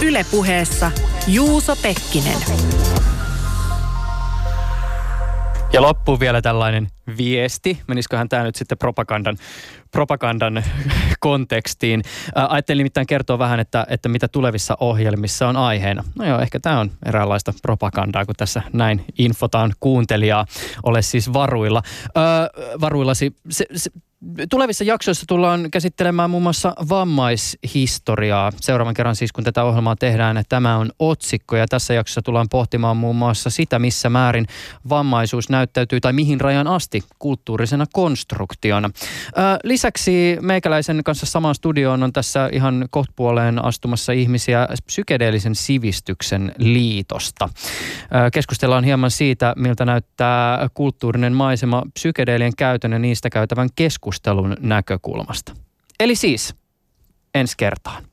Ylepuheessa Juuso Pekkinen. Ja loppuun vielä tällainen viesti. Menisiköhän tämä nyt sitten propagandan, propagandan kontekstiin. Ää, ajattelin nimittäin kertoa vähän, että, että mitä tulevissa ohjelmissa on aiheena. No joo, ehkä tämä on eräänlaista propagandaa, kun tässä näin infotaan kuuntelijaa. Ole siis varuilla. Ää, varuillasi. Se, se, Tulevissa jaksoissa tullaan käsittelemään muun muassa vammaishistoriaa. Seuraavan kerran siis, kun tätä ohjelmaa tehdään, että tämä on otsikko. Ja tässä jaksossa tullaan pohtimaan muun muassa sitä, missä määrin vammaisuus näyttäytyy tai mihin rajan asti kulttuurisena konstruktiona. Lisäksi meikäläisen kanssa samaan studioon on tässä ihan kohtpuoleen astumassa ihmisiä psykedeellisen sivistyksen liitosta. Keskustellaan hieman siitä, miltä näyttää kulttuurinen maisema psykedeelien käytön ja niistä käytävän keskustelun näkökulmasta. Eli siis ensi kertaan.